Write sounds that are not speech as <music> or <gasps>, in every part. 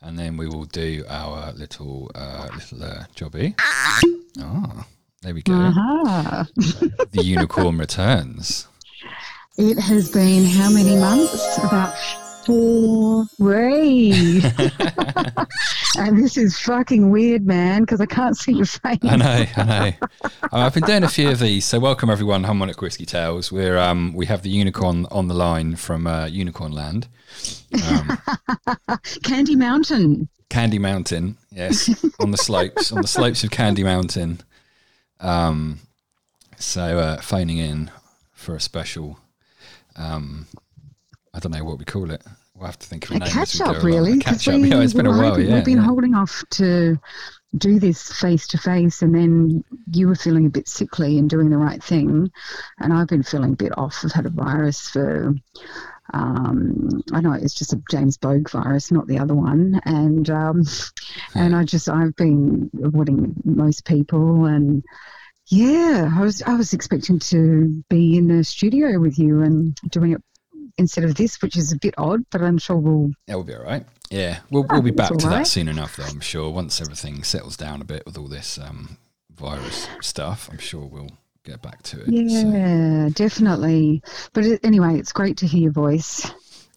and then we will do our little uh, little uh, jobby. Ah, there we go. Uh-huh. The unicorn returns. It has been how many months? About four. Way. <laughs> <laughs> and this is fucking weird, man, because I can't see your face. I know, I know. Uh, I've been doing a few of these, so welcome everyone. Harmonic Whiskey Tales. We're um we have the unicorn on the line from uh, Unicorn Land, um, <laughs> Candy Mountain. Candy Mountain. Yes, on the slopes, on the slopes of Candy Mountain. Um, so uh, phoning in for a special. Um, I don't know what we call it. We'll have to think of a, A catch up, really. Catch up. We, yeah, it's been a while. Yeah, we've been yeah. holding off to do this face to face, and then you were feeling a bit sickly and doing the right thing, and I've been feeling a bit off. I've had a virus for. Um, I know it's just a James Bogue virus, not the other one, and um, <laughs> and I just I've been avoiding most people, and yeah, I was I was expecting to be in the studio with you and doing it instead of this, which is a bit odd, but I'm sure we'll Yeah, we'll be all right. Yeah, we'll we'll be back to all that soon enough, though. I'm sure once everything settles down a bit with all this um, virus stuff, I'm sure we'll get back to it. So, Yeah, definitely. But it, anyway, it's great to hear your voice.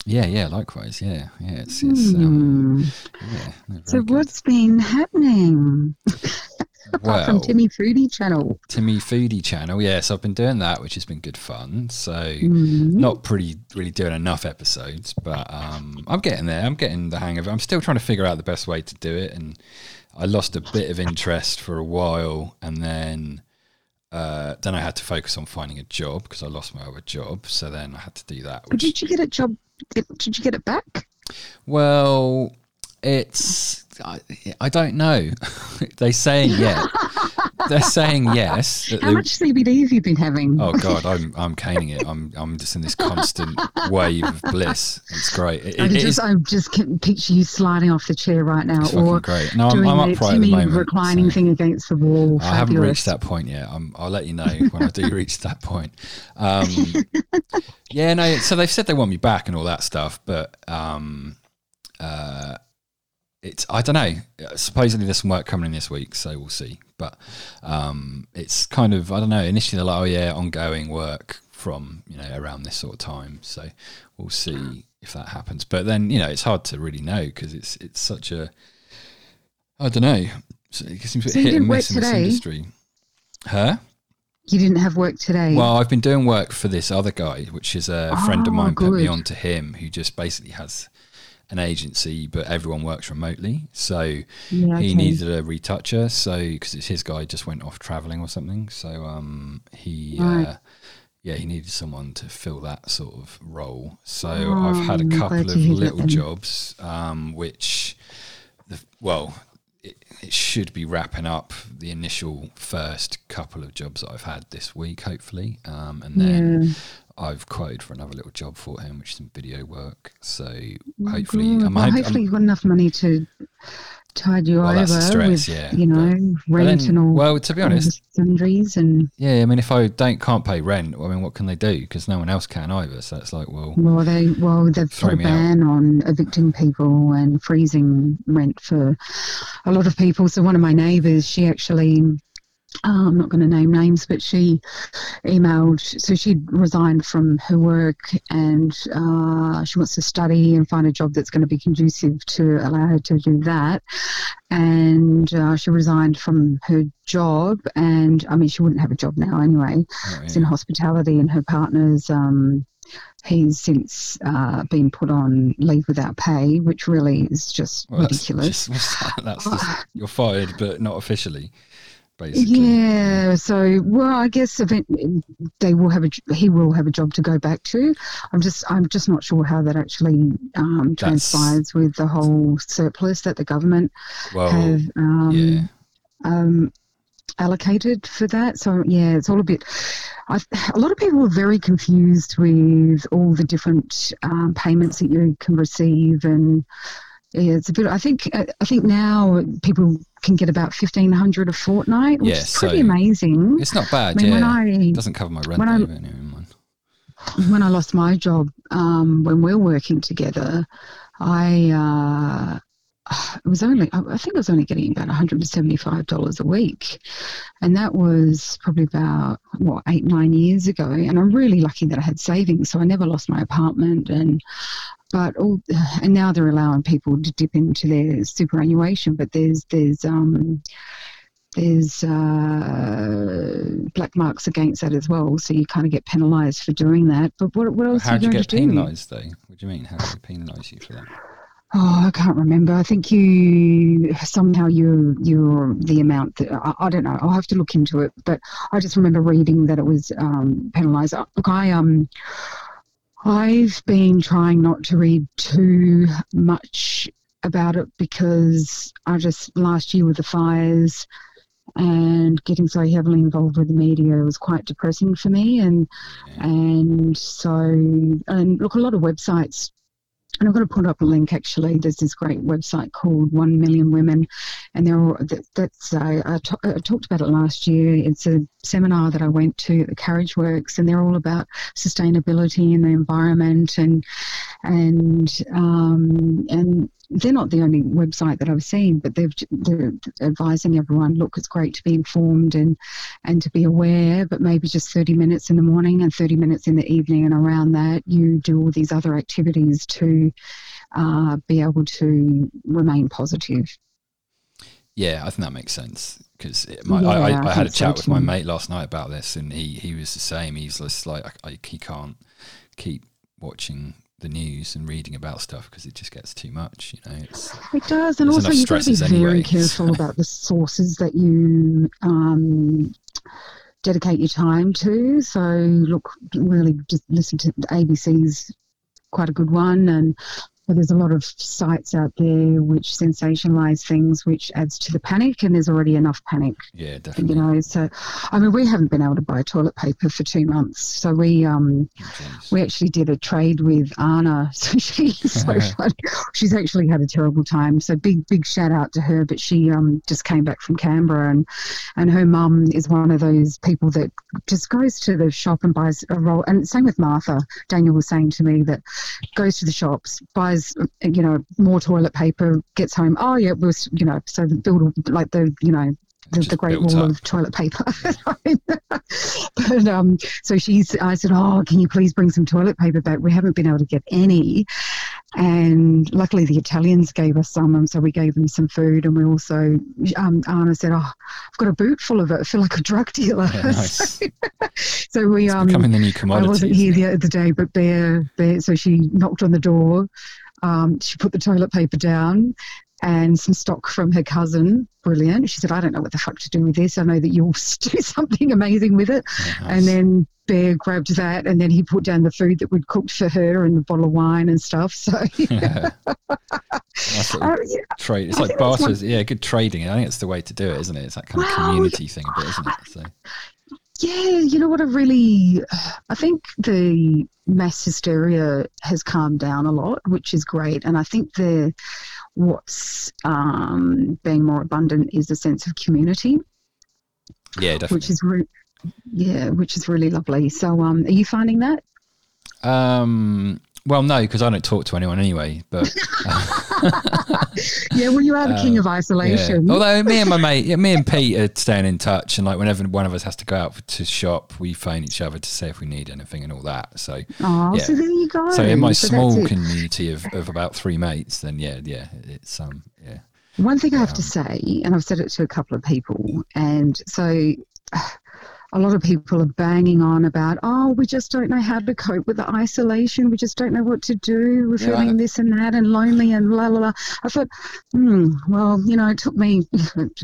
yeah, yeah. Likewise, yeah, yeah. It's, it's um, Hmm. yeah. So good. what's been happening <laughs> apart well, from Timmy Foodie Channel? Timmy Foodie channel. Yes, I've been doing that, which has been good fun. So Mm. not pretty really doing enough episodes, but um, I'm getting there. I'm getting the hang of it. I'm still trying to figure out the best way to do it, and I lost a bit of interest for a while, and then uh, then I had to focus on finding a job because I lost my other job. So then I had to do that. Which, did you get a job? Did, did you get it back? well, it's I, I don't know. <laughs> They're saying yeah. They're saying yes. How they- much CBD have you been having? Oh God, I'm I'm caning it. I'm I'm just in this constant wave of bliss. It's great. It, I it just, is I just can picture you sliding off the chair right now, or great. No, I'm, doing I'm upright at the moment. reclining so thing against the wall. I haven't reached that point yet. I'm, I'll let you know when I do <laughs> reach that point. Um, yeah, no. So they've said they want me back and all that stuff, but um, uh, it's I don't know. Supposedly there's some work coming in this week, so we'll see. But um, it's kind of I don't know. Initially they're like, oh yeah, ongoing work from you know around this sort of time. So we'll see if that happens. But then you know it's hard to really know because it's it's such a I don't know. So it seems a bit So hit and miss in this industry. Huh? You didn't have work today. Well, I've been doing work for this other guy, which is a friend of Oh, mine put me on to him, who just basically has an agency, but everyone works remotely. So yeah, he okay. needed a retoucher, so because it's his guy just went off traveling or something. So um, he. Right. Uh, yeah, he needed someone to fill that sort of role. So Oh, I've had a I'm couple of to hear that little jobs, um, which, the, well, it, it should be wrapping up the initial first couple of jobs that I've had this week, hopefully. Um, and then Yeah. I've quoted for another little job for him, which is some video work. So Oh, hopefully. I'm, well, hopefully I'm- you've got enough money to tide you Well, over stress, with, yeah, you know, but rent then- and all. well, to be honest, sundries and yeah, I mean, if I don't can't pay rent, I mean, what can they do? Because no one else can either. So it's like, well, well, they well they've put a me out. ban on evicting people and freezing rent for a lot of people. So one of my neighbours, she actually. Uh, I'm not going to name names, but she emailed. So she resigned from her work and uh, she wants to study and find a job that's going to be conducive to allow her to do that. And uh, she resigned from her job, and I mean, she wouldn't have a job now anyway. oh, It's in hospitality, and her partner's. Um, He's since uh, been put on leave without pay, which really is just Well, that's ridiculous. just- <laughs> That's just, you're fired, but not officially, basically. Yeah, so well, I guess event, they will have a he will have a job to go back to. I'm just I'm just not sure how that actually um, transpires with the whole surplus that the government Well, have um, yeah. um, allocated for that. So yeah, it's all a bit. I, a lot of people are very confused with all the different um, payments that you can receive, and it's a bit. I think I think now people can get about fifteen hundred a fortnight, which Yeah, is pretty so amazing. It's not bad, I mean, when. I it doesn't cover my rent, when though, I- when I lost my job, um, when we were working together, I uh, it was only I I think I was only getting about one hundred and seventy five dollars a week, and that was probably about what eight nine years ago. And I'm really lucky that I had savings, so I never lost my apartment and. But all, <sighs> and now they're allowing people to dip into their superannuation, but there's there's um, there's uh, black marks against that as well, so you kind of get penalised for doing that. But what, what else How are do you get to do? penalised though? What do you mean? How do they penalise you for that? Oh, I can't remember. I think you somehow you you're the amount that I, I don't know. I'll have to look into it. But I just remember reading that it was um, penalised. Look, I um, I've been trying not to read too much about it because I just last year with the fires and getting so heavily involved with the media was quite depressing for me and Yeah. and so and look a lot of websites and I'm going to put up a link actually. There's this great website called One Million Women, and there are, that, that's uh, I, t- I talked about it last year. It's a seminar that I went to at the Carriage Works, and they're all about sustainability and the environment, and and um, and they're not the only website that I've seen, but they've, they're advising everyone. Look, it's great to be informed and and to be aware, but maybe just 30 minutes in the morning and 30 minutes in the evening, and around that, you do all these other activities to uh, be able to remain positive. Yeah, I think that makes sense because I, Yeah, I, I I had a think so chat with my mate last night about this, and he, he was the same. He's just like I, I, he can't keep watching the news and reading about stuff because it just gets too much. You know, It does, and also you've got to be very anyway, careful so- <laughs> about the sources that you um, dedicate your time to. So, look, really, just listen to ABC's quite a good one, and there's a lot of sites out there which sensationalize things, which adds to the panic, and there's already enough panic yeah, definitely. you know. So i mean we haven't been able to buy toilet paper for two months. So we um Jeez. we actually did a trade with anna. <laughs> So she's so <laughs> funny. She's actually had a terrible time. So big big shout out to her but she um just came back from canberra and and her mum is one of those people that just goes to the shop and buys a roll and same with martha. Daniel was saying to me that goes to the shops buys you know more toilet paper gets home oh yeah we'll you know so the build like the you know the, the great wall up. of toilet paper. <laughs> but um, so she's, I said, oh, can you please bring some toilet paper back? We haven't been able to get any. And luckily the Italians gave us some, and so we gave them some food. And we also, um, Anna said, oh, I've got a boot full of it. I feel like a drug dealer. Yeah, nice. <laughs> so we, It's um, becoming the new I wasn't here the other day, but Bear, Bear, so she knocked on the door. Um, she put the toilet paper down and some stock from her cousin. Brilliant. She said, I don't know what the fuck to do with this. I know that you'll <laughs> do something amazing with it. Nice. And then Bear grabbed that and then he put down the food that we'd cooked for her and the bottle of wine and stuff. So, yeah. <laughs> <laughs> Nice uh, yeah, trade. It's I like barter. Yeah, good trading. I think it's the way to do it, isn't it? It's that kind of Well, community thing a bit, isn't it? So Yeah, you know what? I really, I think the mass hysteria has calmed down a lot, which is great. And I think the what's um, being more abundant is a sense of community, yeah, definitely. which is re- yeah, which is really lovely. So, um, are you finding that? Um, well, no, because I don't talk to anyone anyway. But <laughs> <laughs> Yeah, well, you are the king of yeah. isolation. although me and my mate, me and Pete are staying in touch, and like whenever one of us has to go out to shop, we phone each other to say if we need anything and all that. So, Oh, yeah. so there you go. so in my So small community of, of about three mates, then yeah, yeah, it's um, yeah, One thing I have to Um, say, and I've said it to a couple of people, and so a lot of people are banging on about, oh, we just don't know how to cope with the isolation. We just don't know what to do. We're feeling I- this and that and lonely and la la la. I thought, hmm, well, you know, it took me.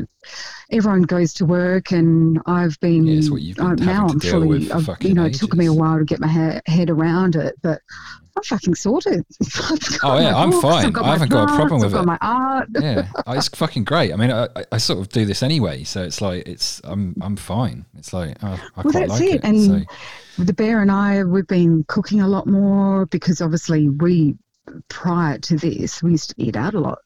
<laughs> Everyone goes to work, and I've been. Yeah, it's what you've been uh, now having to I'm fully. You know, it took me a while to get my he- head around it, but. I'm fucking sorted. <laughs> I've Oh, yeah, I'm books, fine. I haven't got a problem I've with got it. my art. yeah, <laughs> it's fucking great. I mean, I, I- sort of do this anyway, so it's like it's I'm I'm fine. It's like oh, I Well, quite that's like it. it. And so. the bear and I, we've been cooking a lot more because obviously we, prior to this, we used to eat out a lot.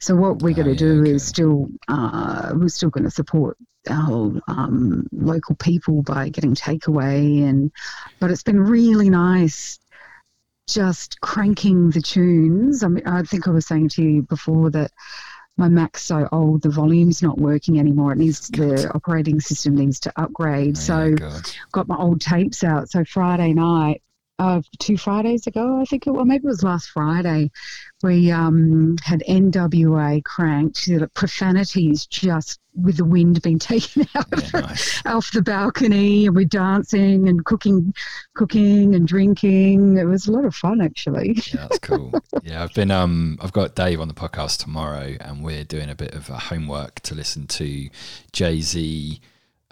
So what we're going to yeah, do okay. is still, uh, we're still going to support our um, local people by getting takeaway, and but it's been really nice. Just cranking the tunes. I mean, I think I was saying to you before that my Mac's so old, the volume's not working anymore. It needs the operating system needs to upgrade. Oh, so God. got my old tapes out. So Friday night, uh, two Fridays ago, I think it well, maybe it was last Friday, we um, had NWA cranked. The profanities just with the wind being <laughs> taken out Yeah, nice. off the balcony, and we're dancing and cooking, cooking and drinking. It was a lot of fun, actually. Yeah, that's cool. yeah, I've been um I've got Dave on the podcast tomorrow and we're doing a bit of a homework to listen to Jay Z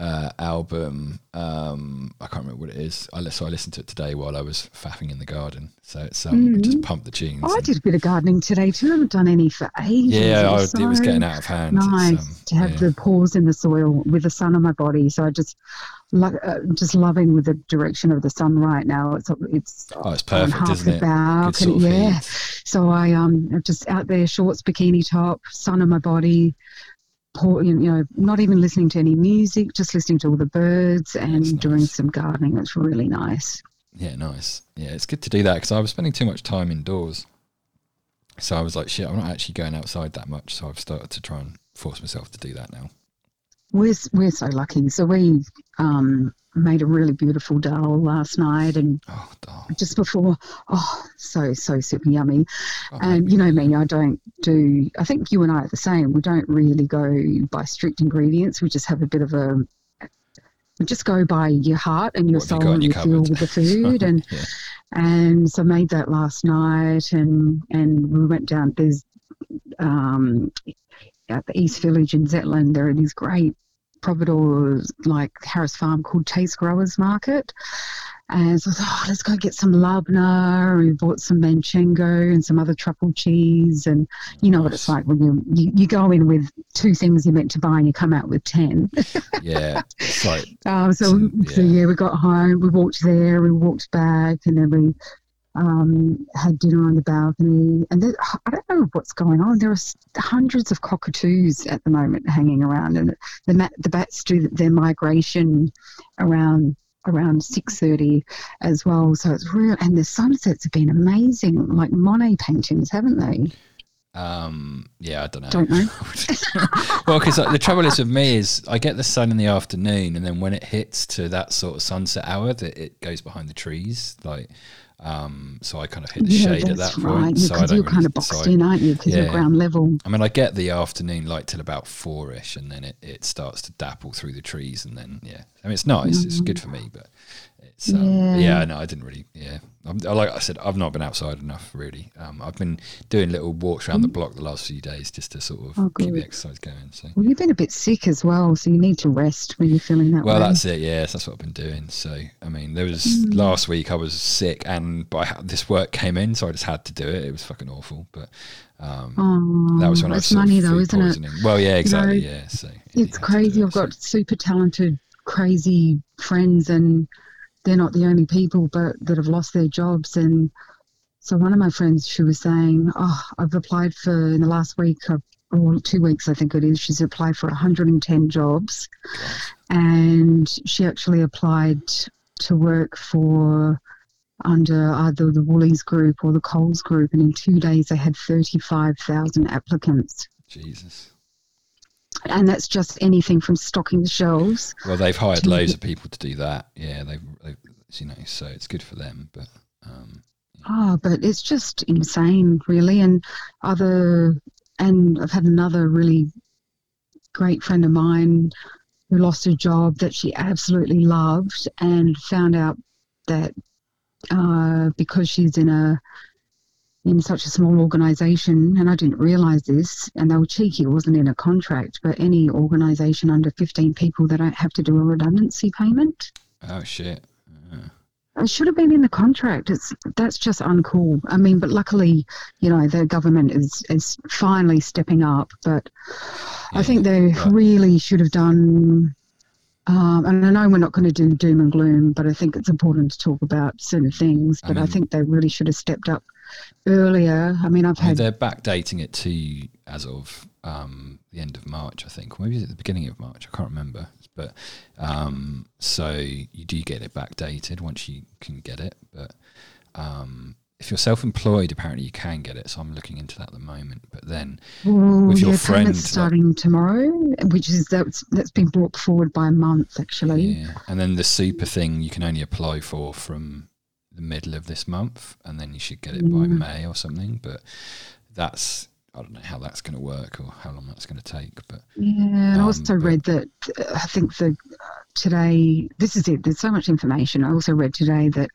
uh, album. Um I can't remember what it is. I so I listened to it today while I was faffing in the garden. So it's um Mm. just pump the tunes. I and- did a bit of gardening today too. I haven't done any for ages. yeah, I, was it was getting out of hand. Nice um, to have yeah. the pause in the soil with the sun on my body. So I just, lo- uh, just loving with the direction of the sun right now. It's it's Oh, it's perfect, isn't it? Balcony. sort of yeah. heat. So I um just out there, shorts, bikini top, sun on my body. You know, not even listening to any music, just listening to all the birds and That's doing some gardening. It's really nice. Yeah, nice. Yeah, it's good to do that because I was spending too much time indoors. So I was like, shit, I'm not actually going outside that much. So I've started to try and force myself to do that now. We're we're so lucky. So we um made a really beautiful dal last night, and Oh, just before, oh, so so super yummy. oh, And you know me, I don't do. I think you and I are the same. We don't really go by strict ingredients. We just have a bit of a. We just go by your heart and your What have you soul and your feel with the <laughs> food, and yeah. and so I made that last night, and and we went down. There's um, at the East Village in Zetland. There are these great Providor like Harris Farm called Taste Growers Market. And so I thought, oh, let's go get some labna. And we bought some manchego and some other truffle cheese. And you know what it's like when you, you, you go in with two things you're meant to buy and you come out with 10. <laughs> yeah, like <laughs> Um, so, Some- so yeah. yeah, we got home, we walked there, we walked back, and then we um, had dinner on the balcony. And there, I don't know what's going on. There are hundreds of cockatoos at the moment hanging around, and the the bats do their migration around around six thirty as well. So it's real, and the sunsets have been amazing, like Monet paintings, haven't they? Um, yeah, I don't know. Don't know. <laughs> well, because like, the trouble is with me is I get the sun in the afternoon, and then when it hits to that sort of sunset hour, that it goes behind the trees, like. Um, so I kind of hit the yeah, shade at that right. point. so I don't you're really kind of boxed decide. in, aren't you? Because Yeah. you're ground level. I mean, I get the afternoon light till about four-ish, and then it, it starts to dapple through the trees, and then yeah, I mean it's nice, it's good for me, but um, Yeah. yeah, no, I didn't really, yeah, I'm, like I said, I've not been outside enough really. Um, I've been doing little walks around the block the last few days just to sort of Oh, keep the exercise going. So Well, you've been a bit sick as well, so you need to rest when you're feeling that way. well, way. that's it. Yes, that's what I've been doing. So I mean, there was Mm. last week I was sick, and but this work came in, so I just had to do it. It was fucking awful, but. Um, Oh, that was when I was it's sort of money though, isn't it? Well, yeah, exactly. know, yeah, so It's you have to do crazy. it, I've so- got super talented, crazy friends, and they're not the only people, but that have lost their jobs. And so one of my friends, she was saying, "Oh, I've applied for in the last week, or two weeks, I think it is. She's applied for 110 jobs, and she actually applied to work for." Under either the Woolies group or the Coles group, and in two days they had 35,000 applicants. Jesus. And that's just anything from stocking the shelves. Well, they've hired loads of people to do that. Yeah, they've, they've you know, so it's good for them. But um, Oh, but it's just insane, really. And other, and I've had another really great friend of mine who lost a job that she absolutely loved and found out that uh, because she's in a in such a small organisation, and I didn't realise this, and they were cheeky, it wasn't in a contract, but any organisation under 15 people, they don't have to do a redundancy payment. oh shit. Uh, It should have been in the contract. It's that's just uncool. I mean, but luckily, you know, the government is is finally stepping up. But I think they right. really should have done. Um, and I know we're not going to do doom and gloom, but I think it's important to talk about certain things. But I, mean- think they really should have stepped up earlier. I mean, I've I mean, had they're backdating it to as of um, the end of March, I think. Or maybe it's at the beginning of March. I can't remember. But um, so you do get it backdated once you can get it. But um, if you're self-employed, apparently you can get it. So I'm looking into that at the moment. But then Well, With your yeah, friend, payment's like- starting tomorrow, which is that's that's been brought forward by a month actually. Yeah, and then the super thing you can only apply for from the middle of this month, and then you should get it by Mm. May or something. But that's I don't know how that's going to work or how long that's going to take. But Yeah, and I Um, also but- read that uh, I think the today this is it. There's so much information. I also read today that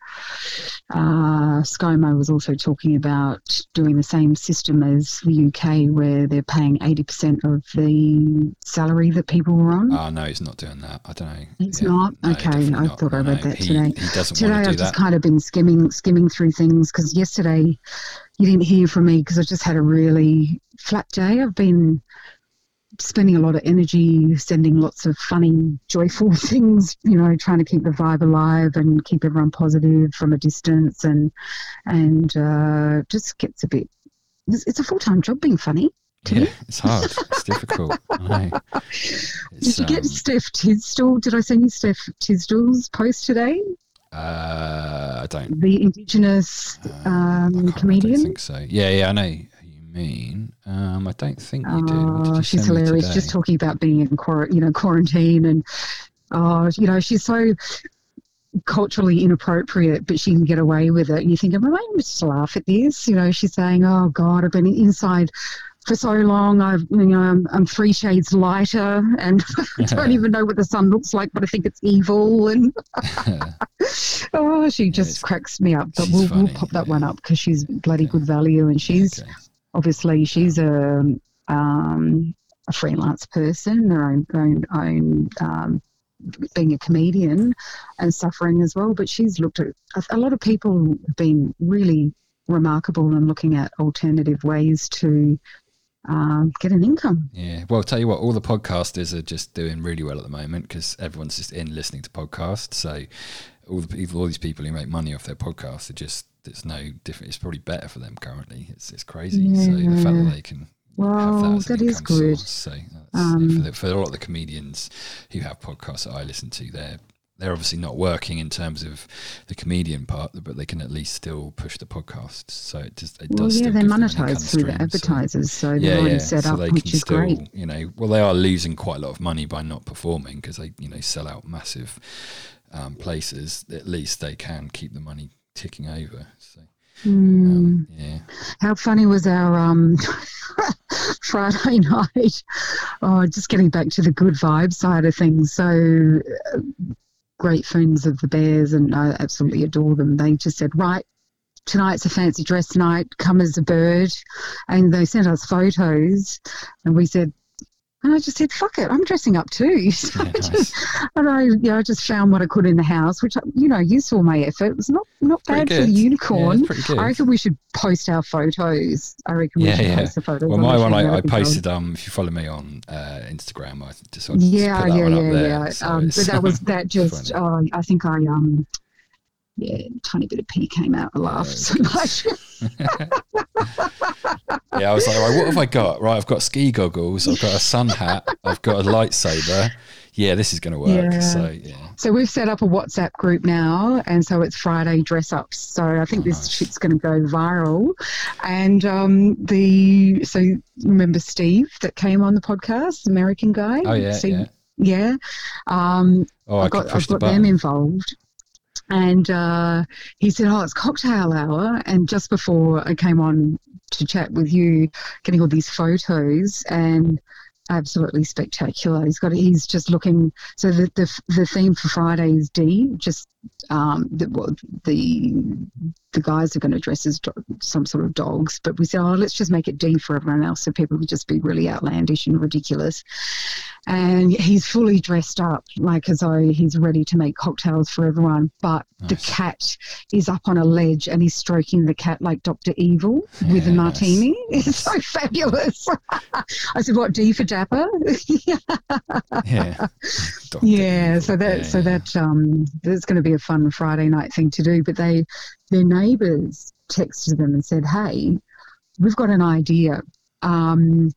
uh, ScoMo was also talking about doing the same system as the UK, where they're paying 80% of the salary that people were on. oh no, he's not doing that. I don't know. It's Yeah, not? no, Okay, I thought I No, read that he, today. He doesn't Today I've just that. kind of been skimming skimming through things because yesterday you didn't hear from me because I just had a really flat day. I've been spending a lot of energy sending lots of funny, joyful <laughs> things, you know, trying to keep the vibe alive and keep everyone positive from a distance and and uh, just gets a bit. It's, it's a full time job being funny. me. Yeah, it's hard. It's <laughs> difficult. I know. Did you get um, Steph Tisdell? Did I send you Steph Tisdell's post today? Uh, I don't. The Indigenous Uh, I um, I comedian. don't think so. Yeah, yeah, I know who you mean. Um, I don't think you did. What did Oh, you she's hilarious. Just talking about being in quar- you know quarantine and oh, you know, she's so culturally inappropriate, but she can get away with it. And you think, am I just to laugh at this? You know, she's saying, "Oh God, I've been inside." For so long, I've you know I'm, I'm three shades lighter, and <laughs> I <laughs> don't even know what the sun looks like, but I think it's evil. And <laughs> oh, she just it's- cracks me up. But we'll, we'll pop that yeah. one up because she's bloody Okay. good value, and she's Okay. obviously she's a um, a freelance person, her own own, own um, being a comedian and suffering as well. But she's looked at a, a lot of people have been really remarkable in looking at alternative ways to um, get an income. Yeah. Well, I'll tell you what, all the podcasters are just doing really well at the moment because everyone's just in listening to podcasts. So all the people, all these people who make money off their podcasts are just there's no different. It's probably better for them currently. It's it's crazy. So the fact that they can have that that is good. source. So that's, Um, for, the, for a lot of the comedians who have podcasts that I listen to, they're they're obviously not working in terms of the comedian part, but they can at least still push the podcast. So it just it Well, does. yeah, they're monetized monetize income through the stream, so- advertisers, so they're already set so up, they which can is still, great. You know, well, they are losing quite a lot of money by not performing because they, you know, sell out massive um, places. At least they can keep the money ticking over. So, Hmm. um, yeah, How funny was our um, <laughs> Friday night? Oh, just getting back to the good vibe side of things. So, uh, great friends of the Bears, and I absolutely adore them. They just said, right, tonight's a fancy dress night, come as a bird. And they sent us photos, and we said, and I just said, fuck it, I'm dressing up too. <laughs> So yeah I just- and I, you know, I just found what I could in the house, which, you know, you saw my effort. It was not, not Pretty bad for the unicorn. Yeah, good. I reckon we should post our photos. I reckon we should yeah. post the photos. Well, my one I, I posted. Um, if you follow me on uh, Instagram, I just Yeah, put that yeah, one up yeah, there. yeah. So Um, but that was that <laughs> just. Oh, I think I um, yeah, tiny bit of pee came out. I laughed so much. <laughs> <laughs> yeah, I was like, right, what have I got? Right, I've got ski goggles, I've got a sun hat, I've got a lightsaber. Yeah, this is going to work. Yeah. So yeah, so we've set up a WhatsApp group now, and so it's Friday dress ups. So I think Oh, this nice. shit's going to go viral. And um, the so remember Steve that came on the podcast, American guy. oh yeah, Steve, yeah. yeah. Um, Oh, I I've got, push I've the got them involved. And uh, he said, Oh, it's cocktail hour. And just before I came on to chat with you, getting all these photos and absolutely spectacular. He's got, he's just looking. So the, the, the theme for Friday is D, just um, the, well, the, the guys are going to dress as do- some sort of dogs. But we said, Oh, let's just make it D for everyone else so people can just be really outlandish and ridiculous and he's fully dressed up like as though he's ready to make cocktails for everyone but the cat is up on a ledge and he's stroking the cat like dr evil with Yeah, a nice. martini <laughs> it's so fabulous <laughs> i said what d for dapper <laughs> Yeah. Dr. yeah so that Yeah, so that um that's going to be a fun friday night thing to do but they their neighbors texted them and said hey we've got an idea um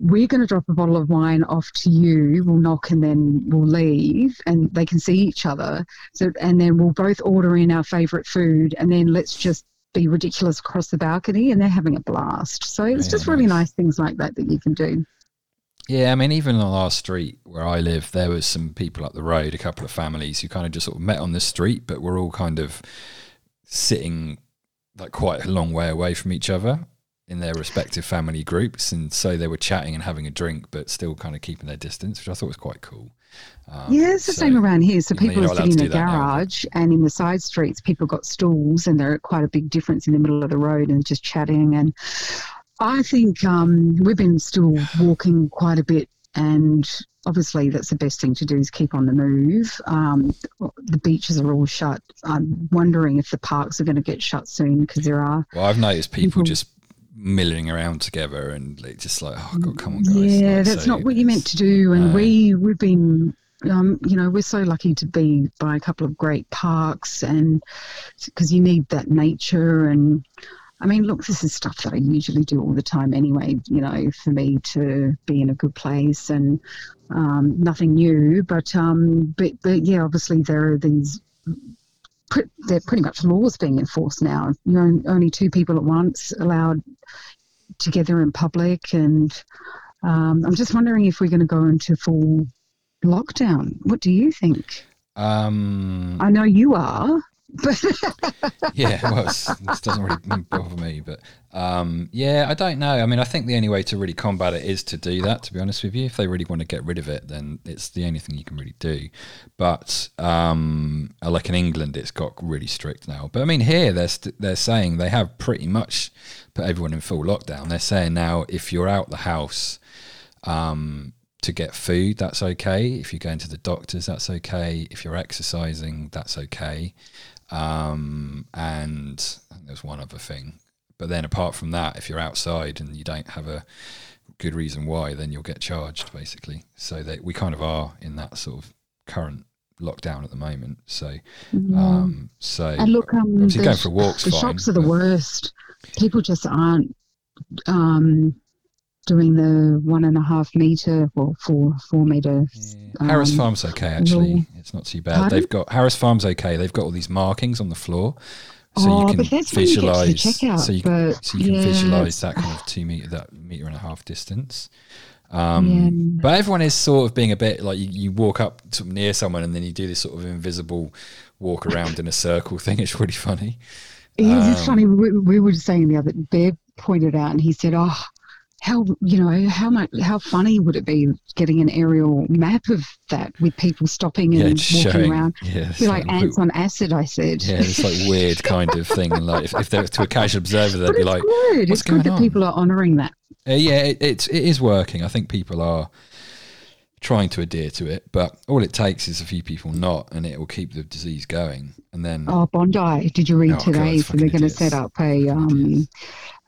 we're going to drop a bottle of wine off to you we'll knock and then we'll leave and they can see each other so and then we'll both order in our favorite food and then let's just be ridiculous across the balcony, and they're having a blast. So it's Yeah, just really nice. nice things like that that you can do. Yeah, I mean, even on our street where I live, there was some people up the road, a couple of families who kind of just sort of met on the street, but were all kind of sitting like quite a long way away from each other in their respective family groups, and so they were chatting and having a drink, but still kind of keeping their distance, which I thought was quite cool. Um, Yeah, it's the so- same around here. So people are sitting in the that now. garage, and in the side streets, people got stools, and they're at quite a big difference in the middle of the road, and just chatting. And I think um, we've been still walking quite a bit, and obviously that's the best thing to do is keep on the move. Um, the beaches are all shut. I'm wondering if the parks are going to get shut soon because there are. Well, I've noticed people People- just milling around together and like, just like, oh god, come on, guys! Yeah, Like, that's so not what you meant to do. And no. we we've been, um, you know, we're so lucky to be by a couple of great parks, and because you need that nature. And I mean, look, this is stuff that I usually do all the time anyway. You know, for me to be in a good place and um, nothing new, but um, but but yeah, obviously there are these. pre- They're pretty much laws being enforced now. You're on- only two people at once allowed together in public, and um, I'm just wondering if we're going to go into full lockdown. What do you think? Um, I know you are, <laughs> yeah, well, this doesn't really bother me, but um, yeah, I don't know. I mean, I think the only way to really combat it is to do that. To be honest with you, if they really want to get rid of it, then it's the only thing you can really do. But um, like in England, it's got really strict now. But I mean, here they're st- they're saying they have pretty much put everyone in full lockdown. They're saying now if you're out the house. Um, to get food, that's okay. If you're going to the doctors, that's okay. If you're exercising, that's okay. Um, and there's one other thing. But then apart from that, if you're outside and you don't have a good reason why, then you'll get charged basically. So that we kind of are in that sort of current lockdown at the moment. So, um, so and look, um, the, going for walks, the fine, shops are the worst. People just aren't um, doing the one and a half meter or four four meter. Yeah. Harris um, Farm's okay actually. It's not too bad. Pardon? They've got Harris Farm's okay. They've got all these markings on the floor, so oh, you can but you get to the visualize. checkout. So you but so you can yeah, visualize that kind of two meter that meter and a half distance. Um, Yeah. But everyone is sort of being a bit like you, you walk up to near someone and then you do this sort of invisible walk around in a circle <laughs> thing. It's really funny. It is it's Um, funny. We, we were saying the other. Bear pointed out, and he said, "Oh, how you know how much how funny would it be getting an aerial map of that with people stopping and just walking showing. around? Yeah, Be like ants on acid." I said. yeah, it's like weird <laughs> kind of thing. Like if, if they're to a casual observer, they'd but be like, good. "What's it's good going that people are honouring that. Uh, yeah, it, it's it is working. I think people are trying to adhere to it, but all it takes is a few people not, and it will keep the disease going. And then Oh, Bondi! Did you read Oh, today? it's so they're going to set up a um,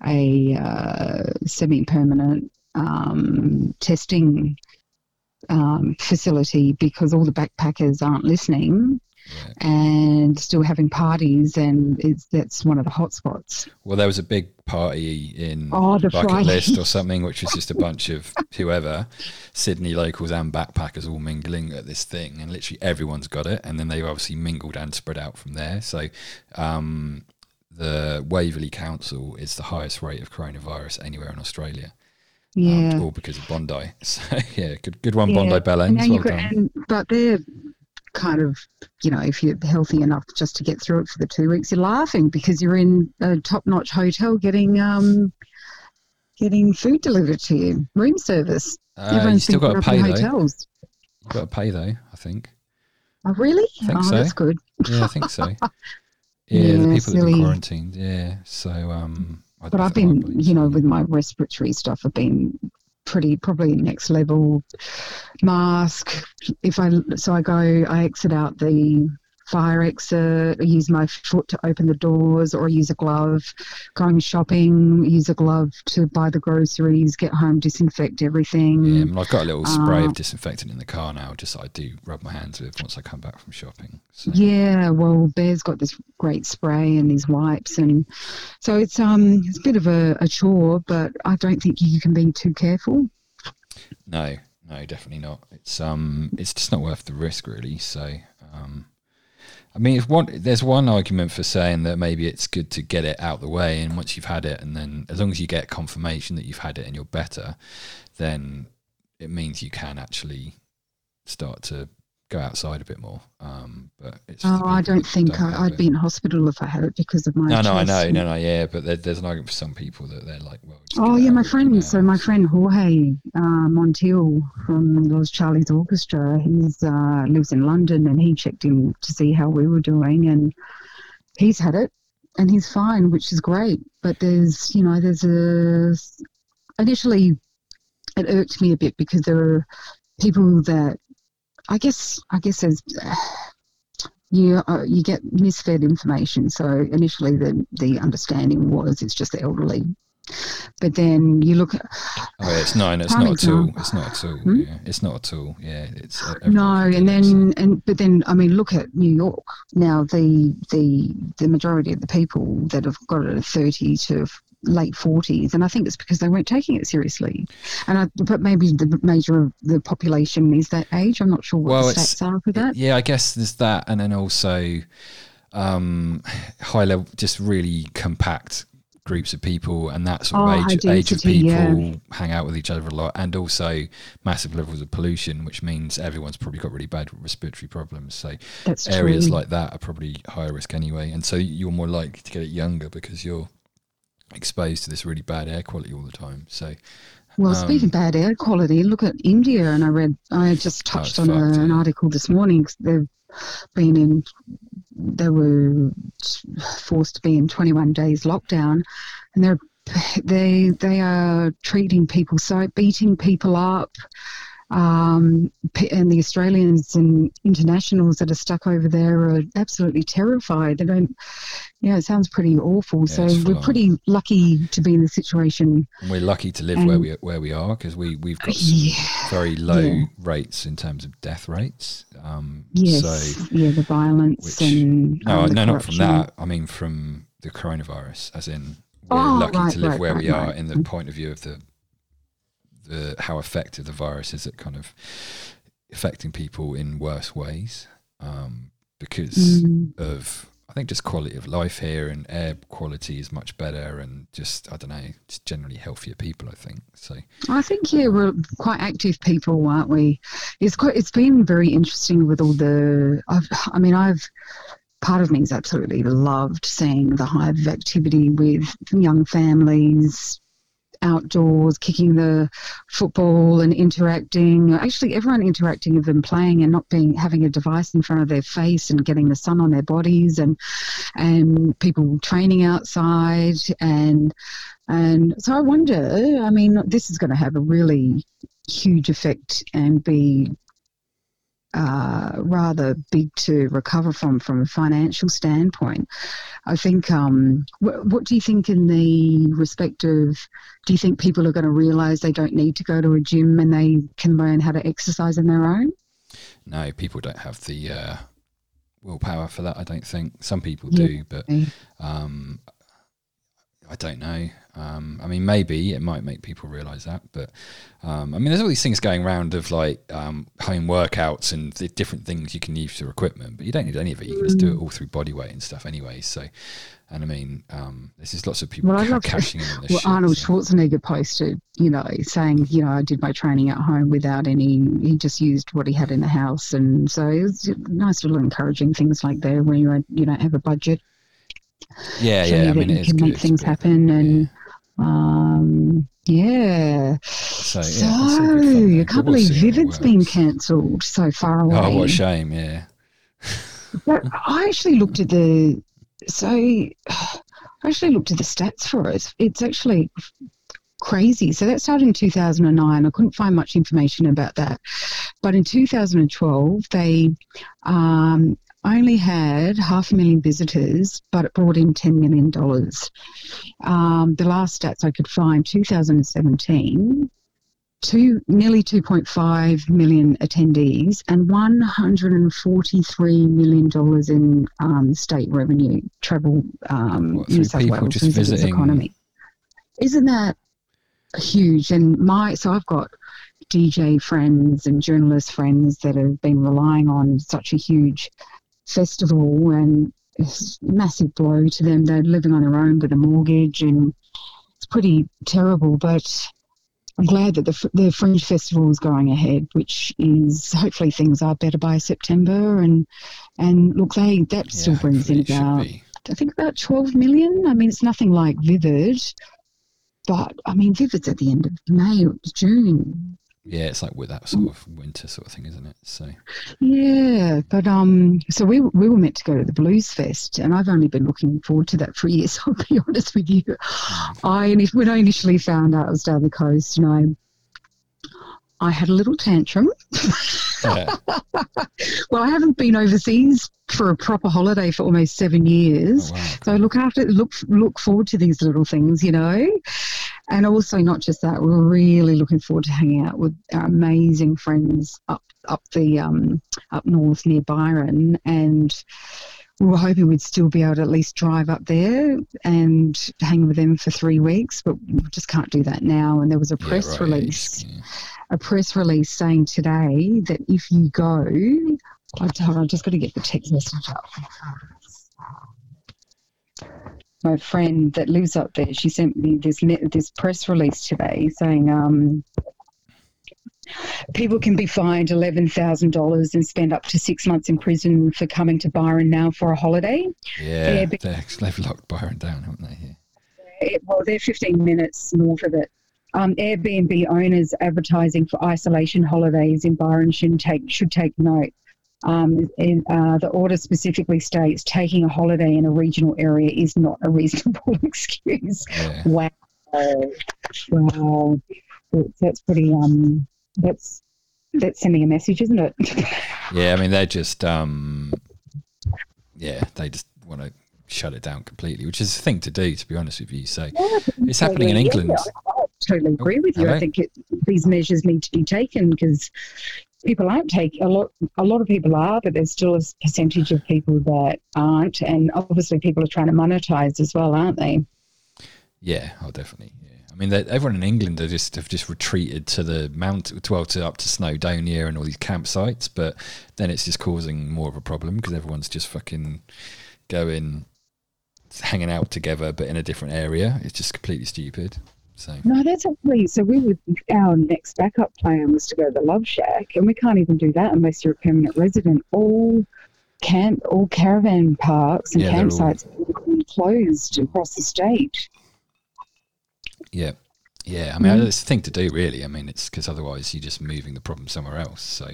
a uh, semi-permanent um, testing um, facility because all the backpackers aren't listening yeah. and still having parties, and it's that's one of the hotspots. well, there was a big party in Oh, the bucket Friday. list or <laughs> something, which was just a bunch of whoever, Sydney locals and backpackers all mingling at this thing, and literally everyone's got it. And then they've obviously mingled and spread out from there. So. Um, the Waverley Council is the highest rate of coronavirus anywhere in Australia. um, Yeah. all because of Bondi. <laughs> So yeah, good good one, Yeah, Bondi And Bellends. Well got, done. and, but they're kind of, you know, if you're healthy enough just to get through it for the two weeks, you're laughing because you're in a top-notch hotel getting um, getting food delivered to you, room service. Uh, Everyone's still got to pay though. hotels. You've got to pay though. I think. Oh, really? I think oh, so. that's good. Yeah, I think so. <laughs> Yeah, the Yeah, people that have been quarantined. Yeah, so um. I But I've been, you know, with my respiratory stuff, I've been pretty probably next level mask. If I so I go, I exit out the fire exit. Use my foot to open the doors, or use a glove. Going shopping, use a glove to buy the groceries. Get home, disinfect everything. Yeah, I mean, I've got a little spray Uh, of disinfectant in the car now, just I do rub my hands with once I come back from shopping. So. Yeah, well, Bear's got this great spray and these wipes, and so it's um it's a bit of a, a chore, but I don't think you can be too careful. No, no, definitely not. It's um, it's just not worth the risk, really. So um, I mean, if one there's one argument for saying that maybe it's good to get it out the way, and once you've had it, and then as long as you get confirmation that you've had it and you're better, then it means you can actually start to go outside a bit more. Um, but it's oh, I don't think don't I, would be in hospital if I had it because of my. No, no, I know, no, no, yeah, but there, there's an argument for some people that they're like, well. Oh yeah, my friend. So my friend Jorge uh, Montiel from Los Charlie's Orchestra, he's uh, lives in London, and he checked in to see how we were doing, and he's had it, and he's fine, which is great. But there's, you know, there's a initially it irked me a bit because there are people that I guess I guess as you uh, you get misfed information. So initially the the understanding was it's just the elderly, but then you look at oh yeah, it's no, it's not at all. It's not at all. Hmm? Yeah, it's not at all. Yeah, it's uh, no, and then and but then I mean look at New York now. The the the majority of the people that have got it at thirty to late 40s and i think it's because they weren't taking it seriously and I, but maybe the major of the population is that age i'm not sure what well, the stats are for that yeah i guess there's that and then also um, high level just really compact groups of people and that sort of oh, age, age of people yeah. hang out with each other a lot and also massive levels of pollution which means everyone's probably got really bad respiratory problems so That's areas true. like that are probably higher risk anyway and so you're more likely to get it younger because you're exposed to this really bad air quality all the time. So, well, um, speaking of bad air quality, look at India, and I read, I just touched on a, an article this morning. They've been in, they were forced to be in 21 days lockdown, and they're they they are treating people so beating people up um, and the Australians and internationals that are stuck over there are absolutely terrified. They don't, you know, it sounds pretty awful. Yeah, so we're pretty lucky to be in the situation. And we're lucky to live where we where we are because we we've got yeah, very low yeah. rates in terms of death rates. Um, yes, so, yeah, the violence which, and no, um, no, not from that. I mean from the coronavirus, as in we're oh, lucky right, to live right, where right, we are in the point of view of the the how effective the virus is at kind of affecting people in worse ways um, because mm. of I think just quality of life here and air quality is much better and just I don't know just generally healthier people I think so I think yeah we're quite active people aren't we it's quite it's been very interesting with all the I've, I mean I've part of me has absolutely loved seeing the hive of activity with young families outdoors, kicking the football and interacting. Actually, everyone interacting with them playing and not being having a device in front of their face and getting the sun on their bodies, and and people training outside and and so I wonder. I mean, this is going to have a really huge effect and be uh, rather big to recover from from a financial standpoint. I think. Um, wh- what do you think in the respect of? Do you think people are going to realise they don't need to go to a gym and they can learn how to exercise on their own? No, people don't have the uh, willpower for that. I don't think some people yeah. do, but um, I don't know. Um, I mean, maybe it might make people realize that, but um, I mean, there's all these things going around of like um, home workouts and the different things you can use for equipment, but you don't need any of it. You can just do it all through body weight and stuff, anyway. So, and I mean, um, there's just lots of people well, ca- cashing in. well, shit, Arnold so. Schwarzenegger posted, you know, saying, you know, I did my training at home without any. He just used what he had in the house, and so it's nice little encouraging things like that when you you don't have a budget. Yeah, yeah. I mean, you can make things happen and. Yeah um, yeah. So, so I can't believe Vivid's been cancelled so far away. Oh, what a shame! Yeah. but I actually looked at the so I actually looked at the stats for it. It's actually crazy. So that started in 2009. I couldn't find much information about that, but in 2012 they um, only had half a million visitors, but it brought in $10 million. Um, the last stats I could find, 2017, two, nearly 2.5 million attendees and $143 million in um, state revenue, travel, um, New South Wales just visiting. economy. Isn't that huge? And my, so I've got DJ friends and journalist friends that have been relying on such a huge festival, and it's a massive blow to them. They're living on their own with a mortgage, and it's pretty terrible. But I'm glad that the, the Fringe Festival is going ahead, which is hopefully things are better by September. And and look, they that still brings in hopefully it should about. I think about 12 million. I mean, it's nothing like Vivid, but I mean, Vivid's at the end of May or June. Yeah, it's like with that sort of winter sort of thing, isn't it? So Yeah, but um, so we we were meant to go to the Blues Fest, and I've only been looking forward to that for <laughs> years. I'll be honest with you. I ini- when I initially found out I was down the coast, and I I had a little tantrum. yeah, <laughs> Well, I haven't been overseas for a proper holiday for almost seven years. Oh, wow, So I look after look look forward to these little things, you know. And also not just that, we're really looking forward to hanging out with our amazing friends up up the um, up north near Byron and we were hoping we'd still be able to at least drive up there and hang with them for three weeks, but we just can't do that now. And there was a Yeah, press right, release yeah. a press release saying today that if you go, I hold on, I'm just got to get the text message up. My friend that lives up there, she sent me this this press release today saying um, people can be fined eleven thousand dollars and spend up to six months in prison for coming to Byron now for a holiday. Yeah, they've locked Byron down, haven't they? Eh, well, they're 15 minutes north of it. Um, Airbnb owners advertising for isolation holidays in Byron should take should take note. Um, and, uh, the order specifically states taking a holiday in a regional area is not a reasonable <laughs> excuse. Yeah, Wow, wow, that's, pretty. Um, that's that's sending a message, isn't it? <laughs> yeah. I mean, they're just, um, yeah, they just want to shut it down completely, which is a thing to do, to be honest with you. So it's happening in Yeah, England. I I totally agree with you. Hello? I think it, these measures need to be taken because people aren't taking a lot. A lot of people are, but there's still a percentage of people that aren't, and obviously people are trying to monetize as well, aren't they? Yeah, oh, definitely. Yeah, I mean, everyone in England are just have just retreated to the mount, well, to up to Snowdonia and all these campsites. But then it's just causing more of a problem because everyone's just fucking going, hanging out together, but in a different area. It's just completely stupid. So No, that's actually so. We would our next backup plan was to go to the Love Shack, and we can't even do that unless you're a permanent resident. All camp, all caravan parks and Yeah, all- campsites are closed across the state. yeah, yeah. I mean, Mm. it's the thing to do, really. I mean, it's because otherwise you're just moving the problem somewhere else. So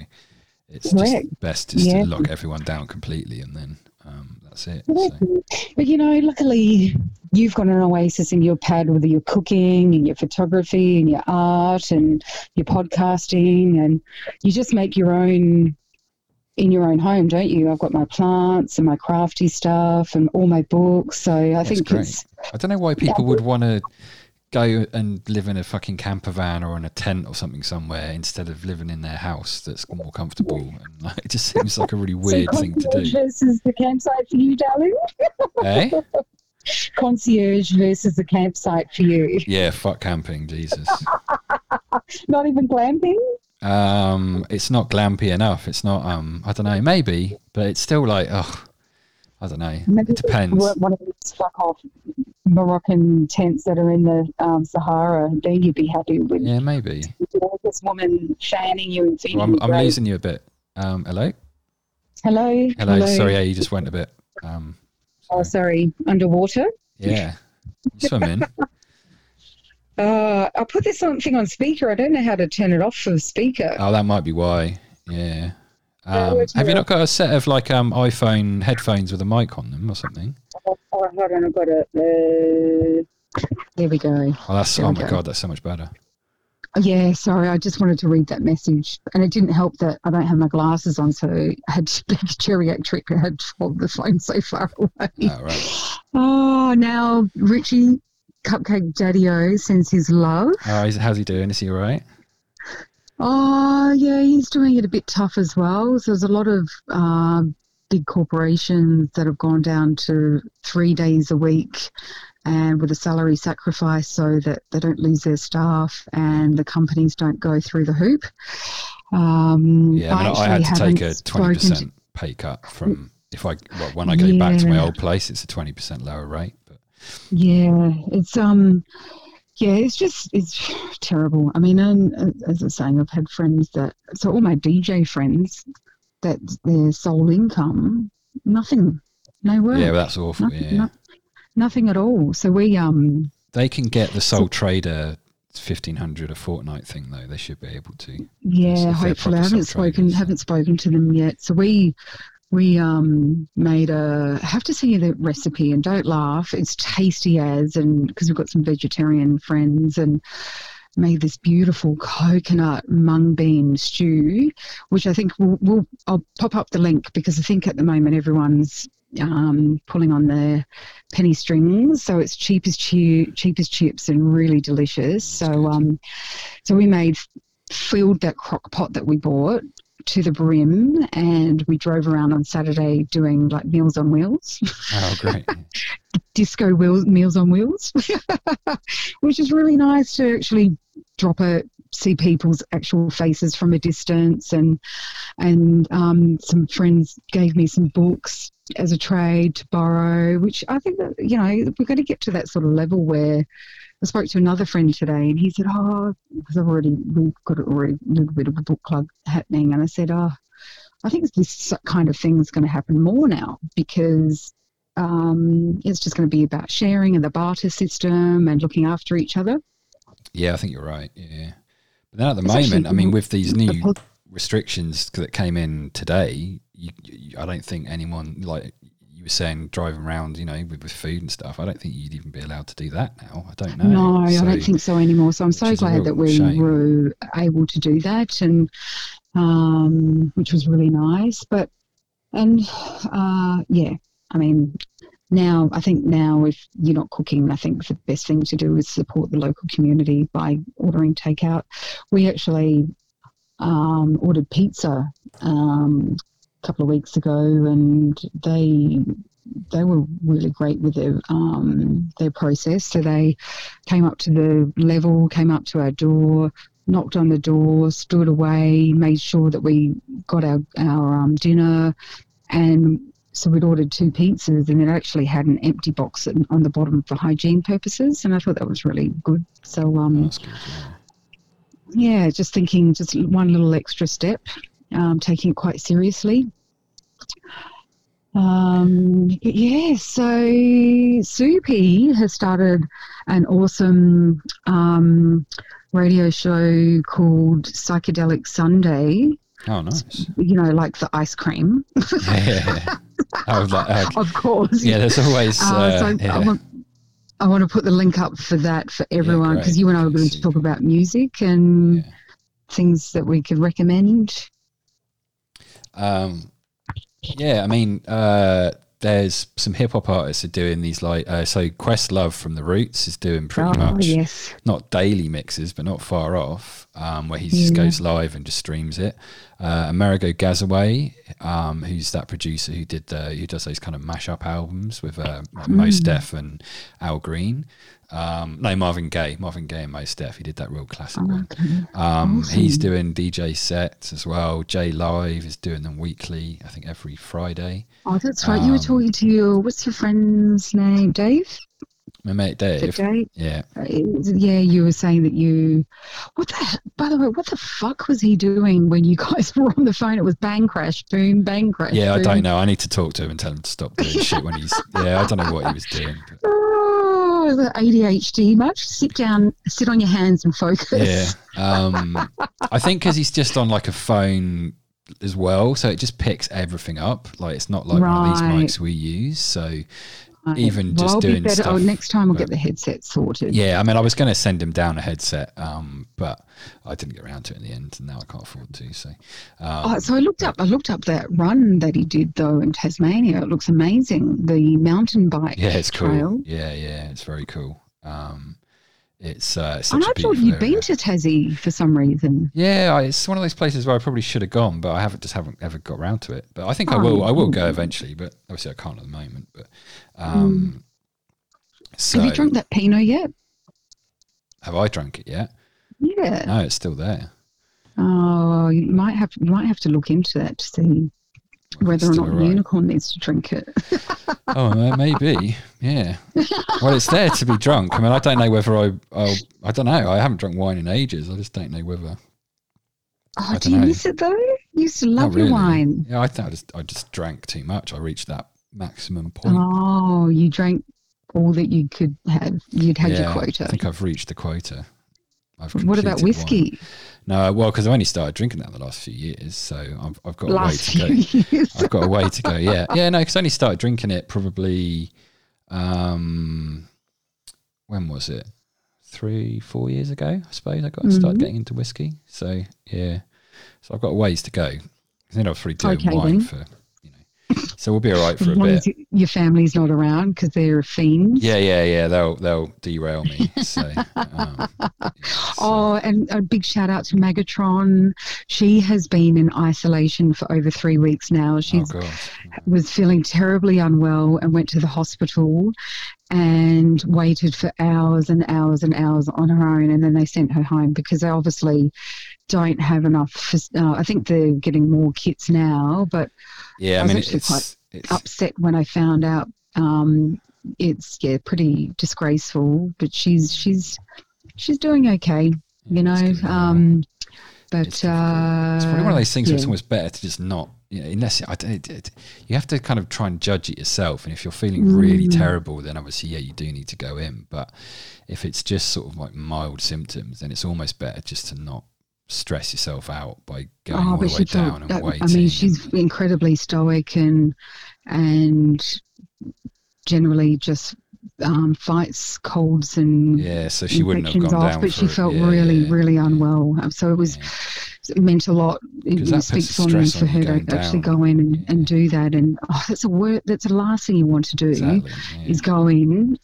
it's Correct. just best just Yeah. to lock everyone down completely, and then um, that's it. So. But you know, luckily you've got an oasis in your pad with your cooking and your photography and your art and your podcasting, and you just make your own in your own home, don't you? I've got my plants and my crafty stuff and all my books. So I That's think great. it's I don't know why people would want to go and live in a fucking camper van or in a tent or something somewhere instead of living in their house that's more comfortable. <laughs> And like, it just seems like a really weird so thing to do. concierge versus the campsite for you, darling. eh? <laughs> Concierge versus the campsite for you. Yeah, fuck camping, Jesus. <laughs> Not even glamping. Um, it's not glampy enough. It's not. Um, I don't know. Maybe, but it's still like, oh, I don't know. Maybe It depends. One of these fuck off Moroccan tents that are in the um, Sahara. Then you'd be happy with Yeah, maybe. this woman fanning you and feeding Well, I'm, you. I'm great. losing you a bit. Um, hello, Hello. hello. Sorry, yeah, you just went a bit. Um, Oh, sorry. Underwater. yeah, swimming. <laughs> Uh, I put this on, thing on speaker. I don't know how to turn it off for the speaker. Oh, that might be why. Yeah. Yeah, Um, have you one? not got a set of like um, iPhone headphones with a mic on them or something? Oh, hold on. I've got it. Uh, there we go. Oh, that's There oh we my go. god, that's so much better. Yeah, sorry. I just wanted to read that message, and it didn't help that I don't have my glasses on, so I had to <laughs> be geriatric. I had to hold the phone so far away. Oh, right. Oh, now Richie Cupcake Daddy O sends his love. Oh, how's he doing? Is he all right? Oh, yeah, he's doing it a bit tough as well. So there's a lot of uh, big corporations that have gone down to three days a week and with a salary sacrifice so that they don't lose their staff and the companies don't go through the hoop. Um, Yeah, I, mean, I had to take a twenty spoken to- percent pay cut from if I well, when I go back to my old place, it's a twenty percent lower rate. But Yeah, it's um, yeah, it's just it's terrible. I mean, and uh, as I was saying, I've had friends that so all my DJ friends that their sole income nothing, no work, yeah, that's awful. nothing, yeah, no- nothing at all. So we um, they can get the sole trader fifteen hundred a fortnight thing though. They should be able to. yeah, hopefully I haven't spoken traders. haven't spoken to them yet. So we. We um, made a. I have to send you the recipe, and don't laugh. It's tasty as, and because we've got some vegetarian friends, and made this beautiful coconut mung bean stew, which I think we'll, we'll I'll pop up the link because I think at the moment everyone's um, pulling on their penny strings, so it's cheap as cheap as chips and really delicious. So um, so we made filled that crock pot that we bought to the brim and we drove around on Saturday doing like meals on wheels Oh, great! <laughs> disco wheels, Meals on Wheels, <laughs> which is really nice to actually drop a see people's actual faces from a distance, and and um, some friends gave me some books as a trade to borrow, which I think that you know we're going to get to that sort of level where. I spoke to another friend today, and he said, "Oh, because I've already we've got already a little bit of a book club happening," and I said, "Oh, I think this kind of thing is going to happen more now because um, it's just going to be about sharing and the barter system and looking after each other. Yeah, I think you're right. Yeah, but then at the It's moment, actually I mean, with these new restrictions that came in today, you, you, I don't think anyone like you were saying driving around, you know, with, with food and stuff. I don't think you'd even be allowed to do that now. I don't know. No, I don't think so anymore. So I'm so is a real glad that we shame. were able to do that, and um, which was really nice. But and uh, yeah, I mean, now I think now if you're not cooking, I think the best thing to do is support the local community by ordering takeout. We actually um, ordered pizza um, a couple of weeks ago, and they they were really great with their um, their process. So they came up to the level, came up to our door, knocked on the door, stood away, made sure that we got our our um, dinner, and so we'd ordered two pizzas, and it actually had an empty box on on the bottom for hygiene purposes, and I thought that was really good. So um, yeah, just thinking, just one little extra step, um, taking it quite seriously. Um, yeah, so Soupy has started an awesome um, radio show called Psychedelic Sunday. Oh, nice. You know, like the ice cream, Yeah, yeah, <laughs> yeah. Like, of course. yeah, there's always. Uh, Uh, so yeah. I, want, I want to put the link up for that for everyone because great. you and I were going to talk about music and Yeah. things that we could recommend. Um, yeah, I mean, uh, there's some hip hop artists are doing these like uh, so. Questlove from the Roots is doing pretty oh, much yes. not daily mixes, but not far off, um, where he just Yeah. goes live and just streams it. Uh, Amerigo Gazaway, um, who's that producer who did the, who does those kind of mashup albums with uh, Mos Mm. Def and Al Green. Um, no, Marvin Gaye, Marvin Gaye and Mos Def. He did that real classic one. Okay. Um, He's doing DJ sets as well. Jay Live is doing them weekly, I think every Friday. Oh, that's right. you were Um, talking to your, what's your friend's name? Dave? My mate Dave. Dave? Yeah. Yeah, you were saying that you. What the? By the way, what the fuck was he doing when you guys <laughs> were on the phone? It was bang crash, boom, bang crash. Yeah, I don't know. I need to talk to him and tell him to stop doing shit when he's. <laughs> Yeah, I don't know what he was doing. But <laughs> Oh, the ADHD much? Sit down, sit on your hands and focus. yeah. Um, I think because he's just on like a phone as well, so it just picks everything up. Like it's not like one of these mics we use. So Right. Even well, just I'll doing be better. oh, next time we'll but- get the headset sorted. yeah, I mean, I was going to send him down a headset, um, but I didn't get around to it in the end, and now I can't afford to. So, um, Oh, so I looked up. I looked up that run that he did though in Tasmania. It looks amazing. The mountain bike. yeah, it's cool. trail. Yeah, yeah, it's very cool. Um, it's uh, it's And I thought you'd been to Tassie for some reason. Yeah, I- it's one of those places where I probably should have gone, but I haven't just haven't ever got around to it. But I think I Oh, will. I will go eventually, but obviously I can't at the moment. But um, so Have you drunk that Pinot yet? have I drunk it yet? Yeah. No, it's still there. Oh, you might have you might have to look into that to see. whether or not the unicorn needs to drink it. <laughs> Oh, maybe. Yeah. Well, it's there to be drunk. I mean, I don't know whether I. I'll, I don't know. I haven't drunk wine in ages. I just don't know whether. Oh, do you dunno. miss it though? You used to Not love your wine. Yeah, I think I just I just drank too much. I reached that maximum point. Oh, you drank all that you could have. You'd had your quota. I think I've reached the quota. I've What about whiskey? wine. No, well, because I've only started drinking that in the last few years, so I've, I've got Last a way to go. <laughs> I've got a way to go. Yeah, yeah. No, because I only started drinking it probably. Um, when was it? Three, four years ago, I suppose. I got started Mhm. getting into whiskey. So yeah, so I've got a ways to go. I think I was probably doing Okay, wine then. for. So we'll be all right for a bit. your family's not around because they're fiends. Yeah, yeah, yeah. They'll they'll derail me. So, um, so- Oh, and a big shout out to Megatron. She has been in isolation for over three weeks now. oh was feeling terribly unwell and went to the hospital and waited for hours and hours and hours on her own. And then they sent her home because they obviously don't have enough. fac- Uh, I think they're getting more kits now, but Yeah, I I was mean actually it's quite it's upset when I found out. Um, it's yeah, pretty disgraceful. But she's she's she's doing okay, you know. Um, but It's uh, It's probably one of those things where it's yeah. almost better to just not, you know, unless I don't, it, it- you have to kind of try and judge it yourself. And if you're feeling really Mm. terrible, then obviously, yeah, you do need to go in. But if it's just sort of like mild symptoms, then it's almost better just to not stress yourself out by going all the way down and I- waiting. Oh, I mean, she's incredibly stoic and and generally just um, fights colds and yeah, so she wouldn't have gone off, down. but she felt Yeah, really, yeah, really unwell. Um, So it was yeah. it meant a lot. It, that it speaks volumes for on her to going actually go in and, and do that. And oh, that's a word. That's the last thing you want to do Exactly. is go in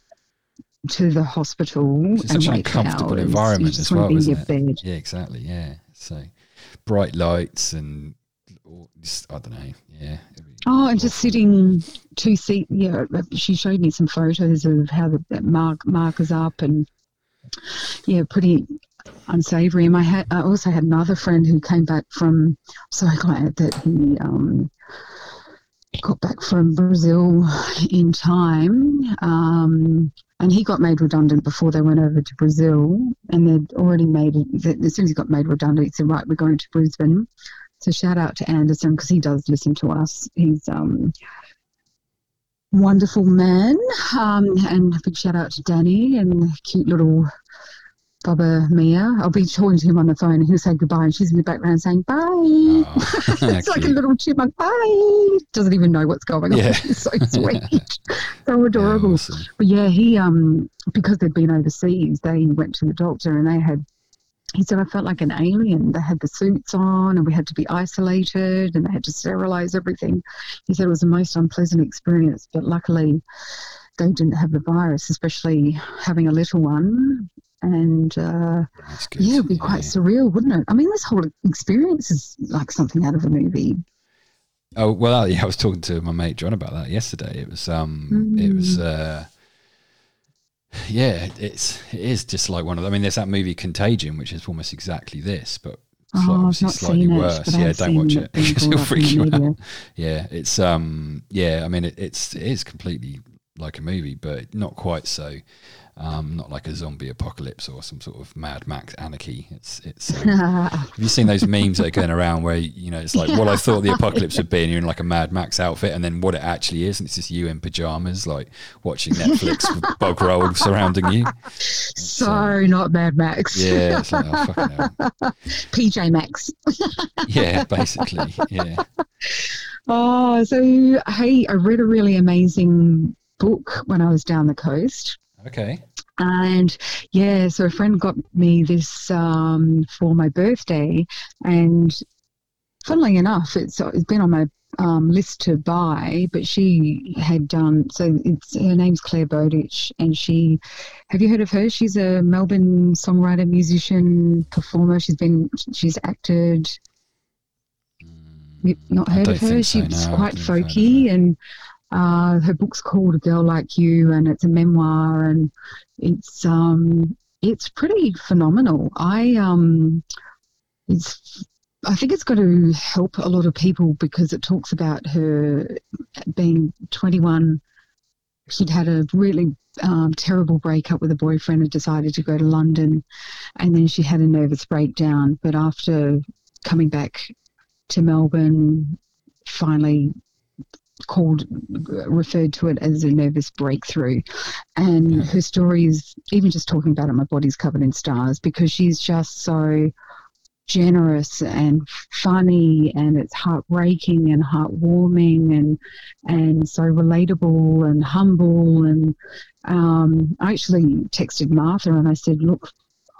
to the hospital It's and such an uncomfortable hours. environment as well, to be in isn't it? bed. Yeah, exactly. Yeah. So bright lights and just, I don't know. Yeah. Oh, and just sitting two seat. Yeah, she showed me some photos of how the that mark markers up, and yeah, pretty unsavory. And I had I also had another friend who came back from. So glad that he um, got back from Brazil in time. Um, and he got made redundant before they went over to Brazil, and they'd already made it. As soon as he got made redundant, he said, "Right, we're going to Brisbane." So shout out to Anderson because he does listen to us. He's um wonderful man. Um, and a big shout out to Danny and cute little Baba Mia. I'll be talking to him on the phone and he'll say goodbye and she's in the background saying bye. Oh, <laughs> it's like a little chipmunk. Bye. Doesn't even know what's going on. Yeah. <laughs> It's so sweet. so <laughs> Yeah, adorable. awesome. But yeah, he um because they'd been overseas, they went to the doctor and they had. He said I felt like an alien. They had the suits on, and we had to be isolated, and they had to sterilize everything. He said it was the most unpleasant experience, but luckily, they didn't have the virus, especially having a little one. And uh, yeah, it'd be quite surreal, wouldn't it? I mean, this whole experience is like something out of a movie. Oh well, yeah. I was talking to my mate John about that yesterday. It was um, it was Mm. uh, yeah. It's it is just like one of. I mean, there's that movie Contagion, which is almost exactly this, but Oh, obviously not slightly it, worse. but I yeah, don't watch it <laughs> it because it'll freak you out. Yeah, it's um, yeah. I mean, it, it's it is completely like a movie, but not quite so. Um, not like a zombie apocalypse or some sort of Mad Max anarchy. It's it's. Um, <laughs> have you seen those memes that are going around where you know it's like what I thought the apocalypse would be, and you're in like a Mad Max outfit, and then what it actually is, and it's just you in pajamas, like watching Netflix with bog roll surrounding you. so not Mad Max. Yeah, it's like oh. <laughs> PJ Max. <laughs> Yeah, basically. Yeah. Oh, so hey, I read a really amazing book when I was down the coast. Okay. And yeah, so a friend got me this um, for my birthday, and funnily enough, it's it's been on my um, list to buy. But she had done so. It's her name's Clare Bowditch, and she have you heard of her? She's a Melbourne songwriter, musician, performer. She's been she's acted. You've not heard of her? so, She's no, quite don't know if I've heard of folky, and uh, her book's called A Girl Like You, and it's a memoir, and it's um, it's pretty phenomenal. I um, it's I think it's going to help a lot of people because it talks about her being 21. She'd had a really um, terrible breakup with a boyfriend and decided to go to London. And then she had a nervous breakdown. But after coming back to Melbourne, finally called referred to it as a nervous breakthrough. And her story is even just talking about it my body's covered in stars because she's just so generous and funny and it's heartbreaking and heartwarming and and so relatable and humble. And um, I actually texted Martha and I said look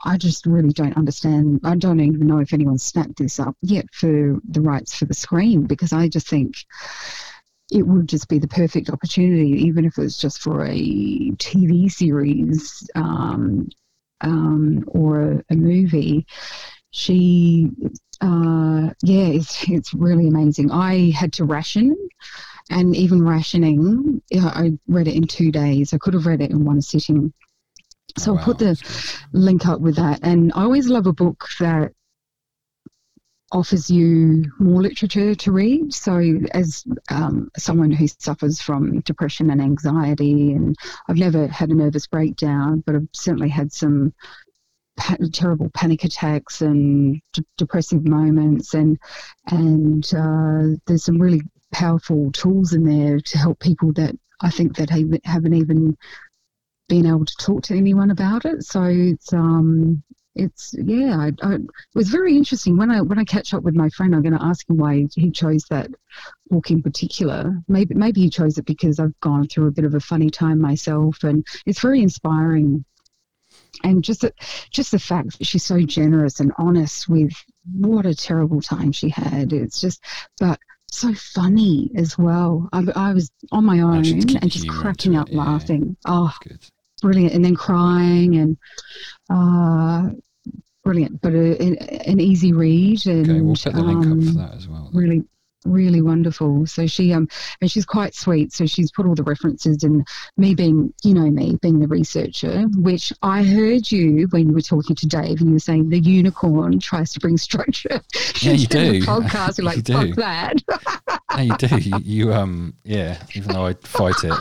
I just really don't understand. I don't even know if anyone's snapped this up yet for the rights for the screen because I just think it would just be the perfect opportunity, even if it was just for a TV series um, um, or a, a, movie, she, uh, yeah, it's, it's really amazing. I had to ration, and even rationing, I read it in two days. I could have read it in one sitting. So Oh, I'll put the link up with that. And I always love a book that offers you more literature to read. So, as um, someone who suffers from depression and anxiety, and I've never had a nervous breakdown, but I've certainly had some pa- terrible panic attacks and d- depressive moments, and and uh, there's some really powerful tools in there to help people that I think that have, haven't even been able to talk to anyone about it. So it's um it's yeah I, I, it was very interesting. When I when I catch up with my friend I'm going to ask him why he chose that book in particular. Maybe maybe he chose it because I've gone through a bit of a funny time myself and it's very inspiring. And just the, just the fact that she's so generous and honest with what a terrible time she had. It's just but so funny as well. I, I was on my own Actually, and just cracking up it, yeah. laughing. Oh Good. brilliant. And then crying and uh, brilliant but a, an, an easy read and Okay, we'll put the link up for um, that as well. really really wonderful so she um and she's quite sweet so she's put all the references and me being you know me being the researcher which i heard you when you were talking to dave and you were saying the unicorn tries to bring structure <laughs> Yeah, you the do. podcast you're <laughs> You like do. fuck that <laughs> Yeah, you do. You, you um, yeah. Even though I fight it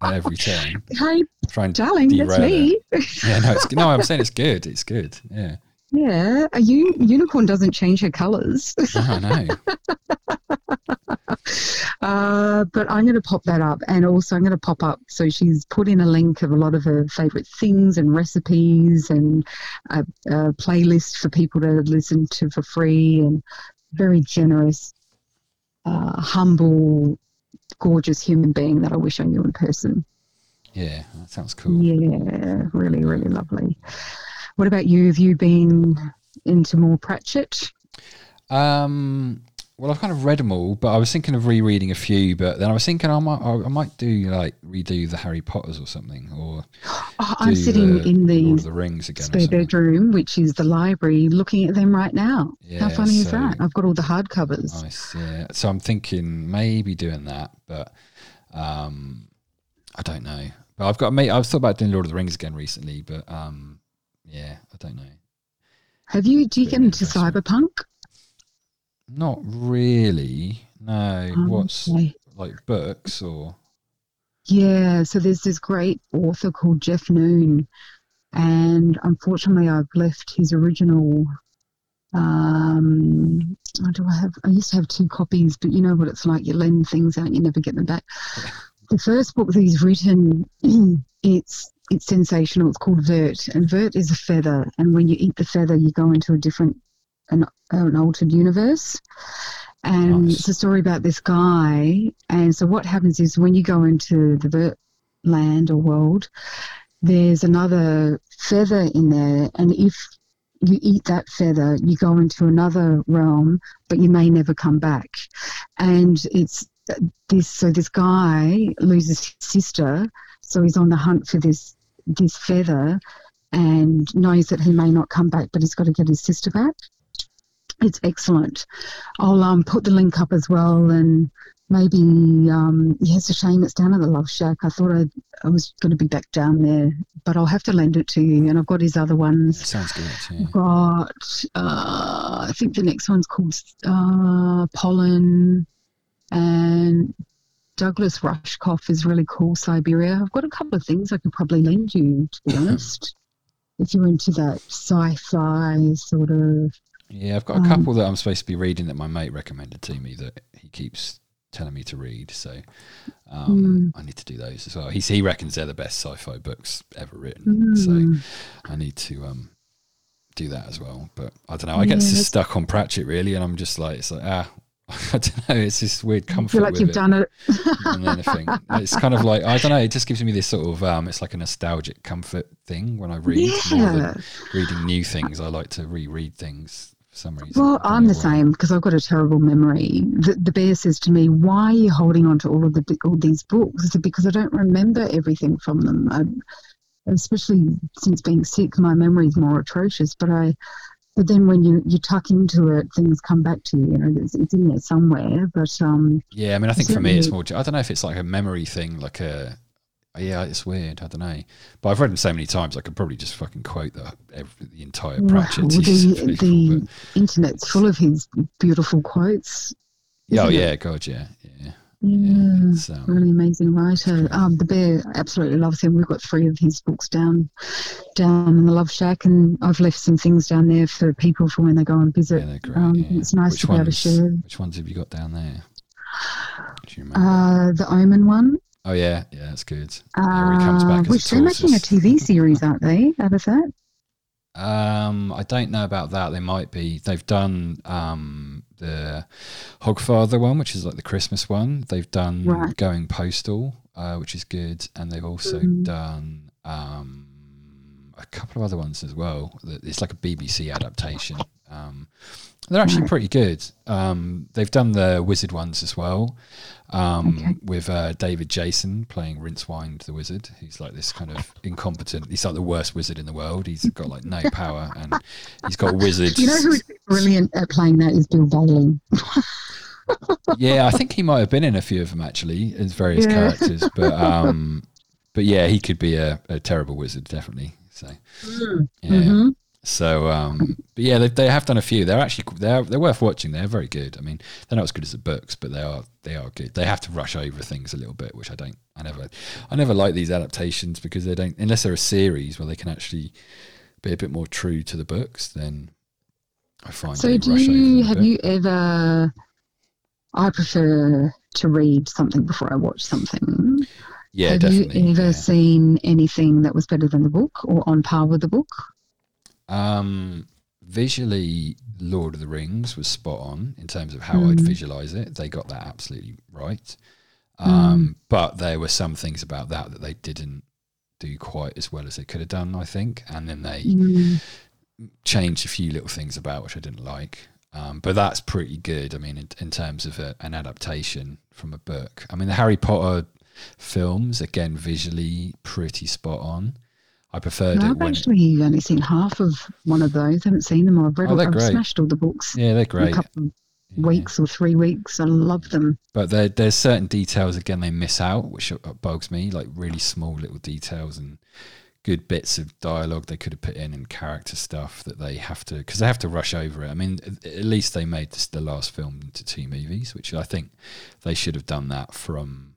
at every turn, hey try and darling that's me it. Yeah, no, it's no. I'm saying it's good. It's good. Yeah. Yeah a u- unicorn doesn't change her colors No, no. <laughs> Uh, but I'm going to pop that up, and also I'm going to pop up. So she's put in a link of a lot of her favourite things and recipes, and a, a playlist for people to listen to for free, and very generous, uh, humble, gorgeous human being that I wish I knew in person. Yeah, that sounds cool. Yeah, really, really lovely. What about you? Have you been into more Pratchett? Um, well, I've kind of read them all, but I was thinking of rereading a few. But then I was thinking I might, I might do like redo the Harry Potters or something, or Oh, I'm sitting the in Lord of the the Rings again. spare bedroom, which is the library, looking at them right now. How Yeah, funny is that? I've got all the hardcovers. Nice, yeah. So I'm thinking maybe doing that, but um, I don't know. But I've got mate. I've thought about doing Lord of the Rings again recently, but um, yeah, I don't know. Have you? Do you get into cyberpunk? Not really. No. Um, What's okay. like books or Yeah. So there's this great author called Jeff Noon, and unfortunately, I've left his original. Um, do I have? I used to have two copies, but you know what it's like. You lend things out, and you never get them back. <laughs> The first book that he's written, <clears throat> it's it's sensational. It's called Vurt, and Vurt is a feather, and when you eat the feather, you go into a different, an, an altered universe. And Nice. it's a story about this guy. And so what happens is when you go into the Vurt land or world, there's another feather in there, and if you eat that feather, you go into another realm, but you may never come back. And it's uh, this so this guy loses his sister, so he's on the hunt for this this feather and knows that he may not come back, but he's got to get his sister back. It's excellent. I'll um, put the link up as well, and maybe um, yeah, it's a shame it's down at the Love Shack. I thought I I was going to be back down there, but I'll have to lend it to you. And I've got his other ones. Sounds good. Yeah. I've got uh, I think the next one's called uh, Pollen, and Douglas Rushkoff is really cool. Cyberia. I've got a couple of things I could probably lend you. To be <laughs> honest, if you're into that sci-fi sort of. Yeah, I've got a Um, couple that I'm supposed to be reading that my mate recommended to me that he keeps telling me to read. So um, I need to do those as well. He's, he reckons they're the best sci-fi books ever written. So Mm. I need to um, do that as well. But I don't know. I get Yeah, s- stuck on Pratchett really, and I'm just like, it's like ah, <laughs> I don't know. It's this weird comfort. I feel like you've it. done it. anything. <laughs> It's kind of like I don't know. It just gives me this sort of um, it's like a nostalgic comfort thing when I read more than Yeah. reading new things. I like to reread things for some reason. Well, I'm the same because I've got a terrible memory. The, the bear says to me, "Why are you holding on to all of the all these books?" I said, "Because I don't remember everything from them. I, especially since being sick, my memory is more atrocious. But I, but then when you you tuck into it, things come back to you. You know, it's, it's in there somewhere. But um, Yeah, I mean, I think for me, it's more. I don't know if it's like a memory thing, like a. Yeah, it's weird. I don't know, but I've read them so many times. I could probably just fucking quote the every, the entire Pratchett. the piece of people, the but- internet's full of his beautiful quotes. oh, isn't it? yeah, God, yeah, yeah, Yeah. um, really amazing writer. Um, the bear absolutely loves him. We've got three of his books down, down in the Love Shack, and I've left some things down there for people for when they go and visit. yeah, they're great. um, yeah. It's nice which to be able to share. Which ones have you got down there? Do? Uh, the Omen one, oh yeah, yeah, that's good. uh, yeah, where he comes back which a they're making a. TV series, aren't they? Out of that, Um, I don't know about that. They might be. They've done um, the Hogfather one, which is like the Christmas one. They've done Right. Going Postal, uh, which is good, and they've also Mhm. done um, a couple of other ones as well. It's like a BBC adaptation. Um, they're actually pretty good. Um, they've done the Wizard ones as well, um, Okay. with uh, David Jason playing Rincewind the Wizard. He's like this kind of incompetent. He's like the worst wizard in the world. He's got like no <laughs> power, and he's got wizards. you know who's brilliant at playing that is Bill Bailey. <laughs> yeah, I think he might have been in a few of them actually as various Yeah. characters, but um, <laughs> but yeah, he could be a, a terrible wizard definitely. So yeah. hmm So, um, but yeah, they, they have done a few. They're actually they're they're worth watching. They're very good. I mean, they're not as good as the books, but they are they are good. They have to rush over things a little bit, which I don't. I never I never like these adaptations because they don't unless they're a series where they can actually be a bit more true to the books. Then I find So, do you have bit. you ever? I prefer to read something before I watch something. Yeah, have you ever yeah. seen anything that was better than the book or on par with the book? Um, visually, Lord of the Rings was spot on in terms of how I'd Mm. visualize it. They got that absolutely right. Um, But there were some things about that that they didn't do quite as well as they could have done, I think. And then they Mm. changed a few little things about which I didn't like. Um, but that's pretty good. I mean, in, in terms of a, an adaptation from a book. I mean, the Harry Potter films, again, visually pretty spot on. I preferred No, it I've when actually only seen half of one of those. I haven't seen them. I've read. Oh, all, they're I've great. smashed all the books yeah, they're in a great. couple Yeah. weeks or three weeks. I love them. But there, there's certain details again they miss out, which uh, bugs me. Like really small little details and good bits of dialogue they could have put in and character stuff that they have to because they have to rush over it. I mean, at at least they made this, the last film into two movies, which I think they should have done that from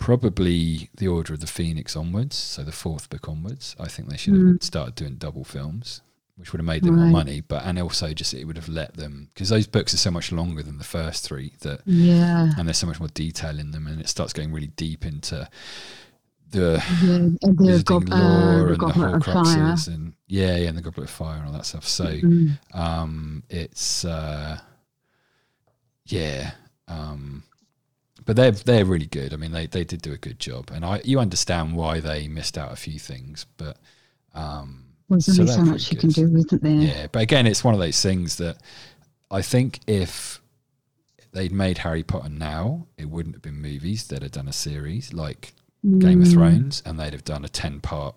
probably the Order of the Phoenix onwards, so the fourth book onwards. I think they should have Mm. started doing double films. Which would have made them more money, but and also just it would have let them because those books are so much longer than the first three that Yeah, and there's so much more detail in them, and it starts going really deep into the yeah. And the, gob- uh, the and the Goblet of Fire. Horcruxes, and yeah, yeah, and the Goblet of Fire and all that stuff. So, Mm. um, it's uh, yeah, um, but they're they're really good. I mean, they they did do a good job, and I you understand why they missed out a few things, but um, Well, there's So only so much you can do, isn't there? yeah, but again, it's one of those things that I think if they'd made Harry Potter now, it wouldn't have been movies. They'd have done a series like Game of Mm. Thrones, and they'd have done a ten part,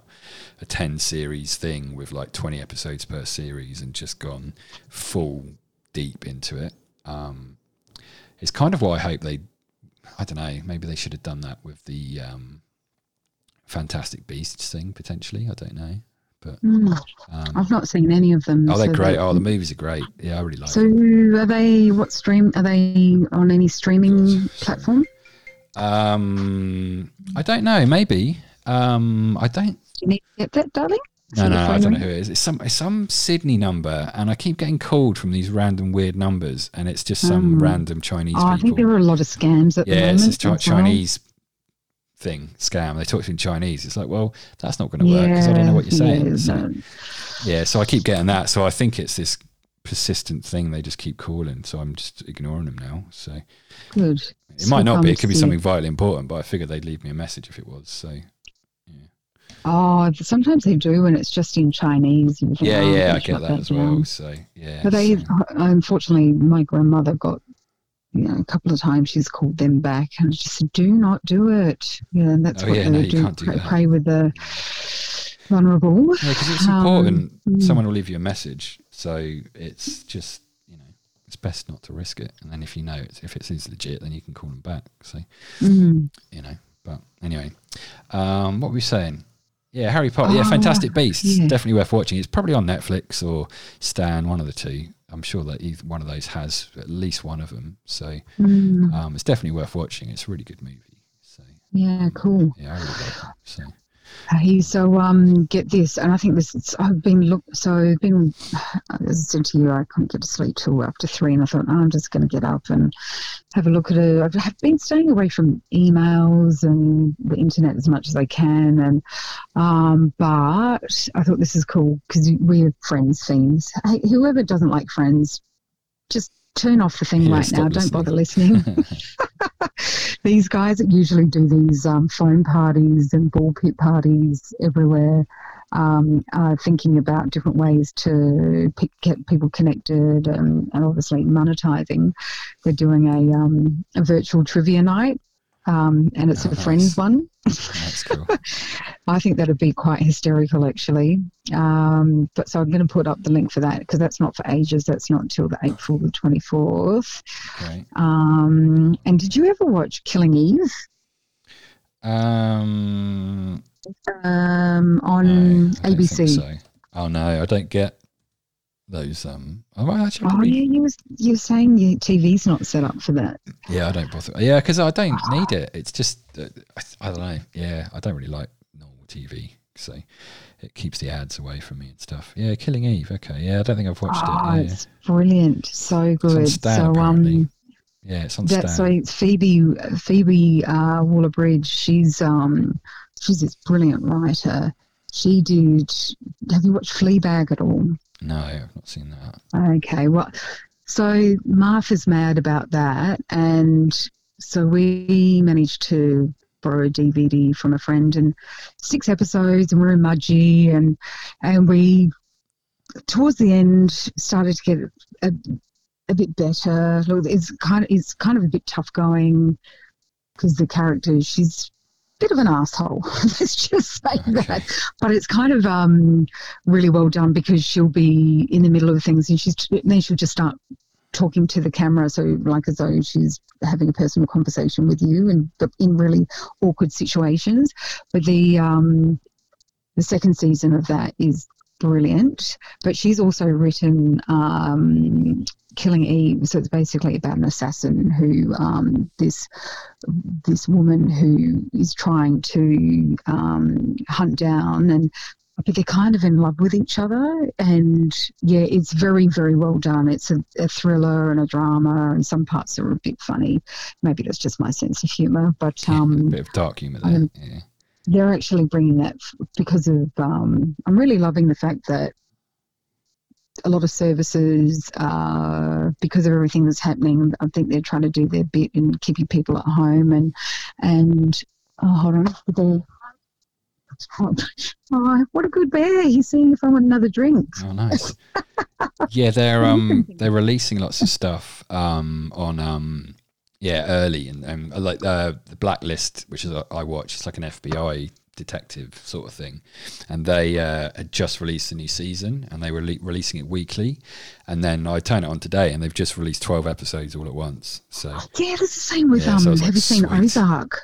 a ten series thing with like twenty episodes per series, and just gone full deep into it. Um, it's kind of why I hope they I don't know. Maybe they should have done that with the um, Fantastic Beasts thing potentially. I don't know, but Mm. um, I've not seen any of them. oh, they're so great. they- Oh, the movies are great. Yeah, I really like. So them. are they what stream? Are they on any streaming platform? Um, I don't know. Maybe. Um, I don't. Do you need to get that, darling? No, no, I don't know who it is. It's some it's some Sydney number, and I keep getting called from these random weird numbers, and it's just some Hmm. random Chinese Oh, I think there are a lot of scams at the moment. Yeah, it's this chi- as well. Chinese thing scam. They talk to you in Chinese. It's like, well, that's not going to work because I don't know what you're saying. Yeah, so, <laughs> no. yeah, so I keep getting that. So I think it's this persistent thing. They just keep calling, so I'm just ignoring them now. So Good. it might not be. It could be something vitally important, but I figured they'd leave me a message if it was. So Oh, sometimes they do, and it's just in Chinese. Think, yeah, oh, yeah, I get that as well. down. So yeah, But they, so- unfortunately, my grandmother got, you know, a couple of times she's called them back, and she said, "Do not do it." Yeah, and that's Oh, what yeah, they no, you do. can't do pray, that. prey with the vulnerable. Yeah, because it's Um, important. mm. Someone will leave you a message, so it's just you know it's best not to risk it. And then if you know it's, if it is legit, then you can call them back. So Mm. you know. But anyway, um, what were we saying? Yeah, Harry Potter. yeah, Oh, Fantastic Beasts. yeah. Definitely worth watching. It's probably on Netflix or Stan, one of the two. I'm sure that either one of those has at least one of them. So Mm. um, it's definitely worth watching. It's a really good movie. So Yeah, cool. yeah, I really like it. So Hey, so um, get this, and I think this. Is, I've been look, so I've been. <sighs> As I said to you, I couldn't get to sleep till after three, and I thought, oh, I'm just going to get up and have a look at it. I've been staying away from emails and the internet as much as I can, and um, but I thought this is cool because we have Friends fiends. Hey, whoever doesn't like Friends, just turn off the thing Yeah, right now. Don't bother listening <laughs> <laughs> these guys that usually do these um, phone parties and ball pit parties everywhere, um, uh, thinking about different ways to pick, get people connected and, and obviously monetizing. They're doing a, um, a virtual trivia night. Um, and it's Oh, a nice. friends one. That's cool. <laughs> I think that'd be quite hysterical, actually. Um, but so I'm going to put up the link for that because that's not for ages. That's not until the April the 24th. Great. Um, and did you ever watch Killing Eve? Um, um, on I ABC. so. Oh no, I don't get those. Um, oh, well, actually, I Oh yeah, you was you were saying your TV's not set up for that. yeah, I don't bother. Yeah, because I don't need it. It's just uh, I, I don't know. Yeah, I don't really like normal TV, so it keeps the ads away from me and stuff. Yeah, Killing Eve. Okay, yeah, I don't think I've watched oh, it. Yeah, it's brilliant, so good. Stan, so apparently. um, yeah, it's on that's so Stan. it's Phoebe Phoebe uh, Waller Bridge. She's um she's this brilliant writer. She did. Have you watched Fleabag at all? No, I've not seen that. Okay, well, so Martha's mad about that, and so we managed to borrow a DVD from a friend, and six episodes, and we're in Mudgee, and and we towards the end started to get a, a bit better. Look, It's kind of it's kind of a bit tough going because the character she's bit of an asshole. <laughs> Let's just say that. But it's kind of um, really well done because she'll be in the middle of things and she's then she'll just start talking to the camera so like as though she's having a personal conversation with you and but in really awkward situations but the um the second season of that is brilliant but she's also written um killing eve so it's basically about an assassin who um this this woman who is trying to um hunt down and but they're kind of in love with each other and yeah it's very very well done it's a, a thriller and a drama and some parts are a bit funny maybe that's just my sense of humor but um, a bit of dark humor there. yeah. They're actually bringing that because of um i'm really loving the fact that a lot of services uh, because of everything that's happening i think they're trying to do their bit in keeping people at home and and oh, hold on the bear. <laughs> Oh, what a good bear! He's seeing if I want another drink. Oh, nice. yeah, they're <laughs> um they're releasing lots of stuff um on um yeah early and um like uh, the Blacklist, which is a, I watch. It's like an FBI detective sort of thing, and they uh, had just released a new season, and they were le- releasing it weekly, and then I turned it on today, and they've just released twelve episodes all at once. So Yeah, it's the same with Yeah, um. so like, have you seen. Ozark?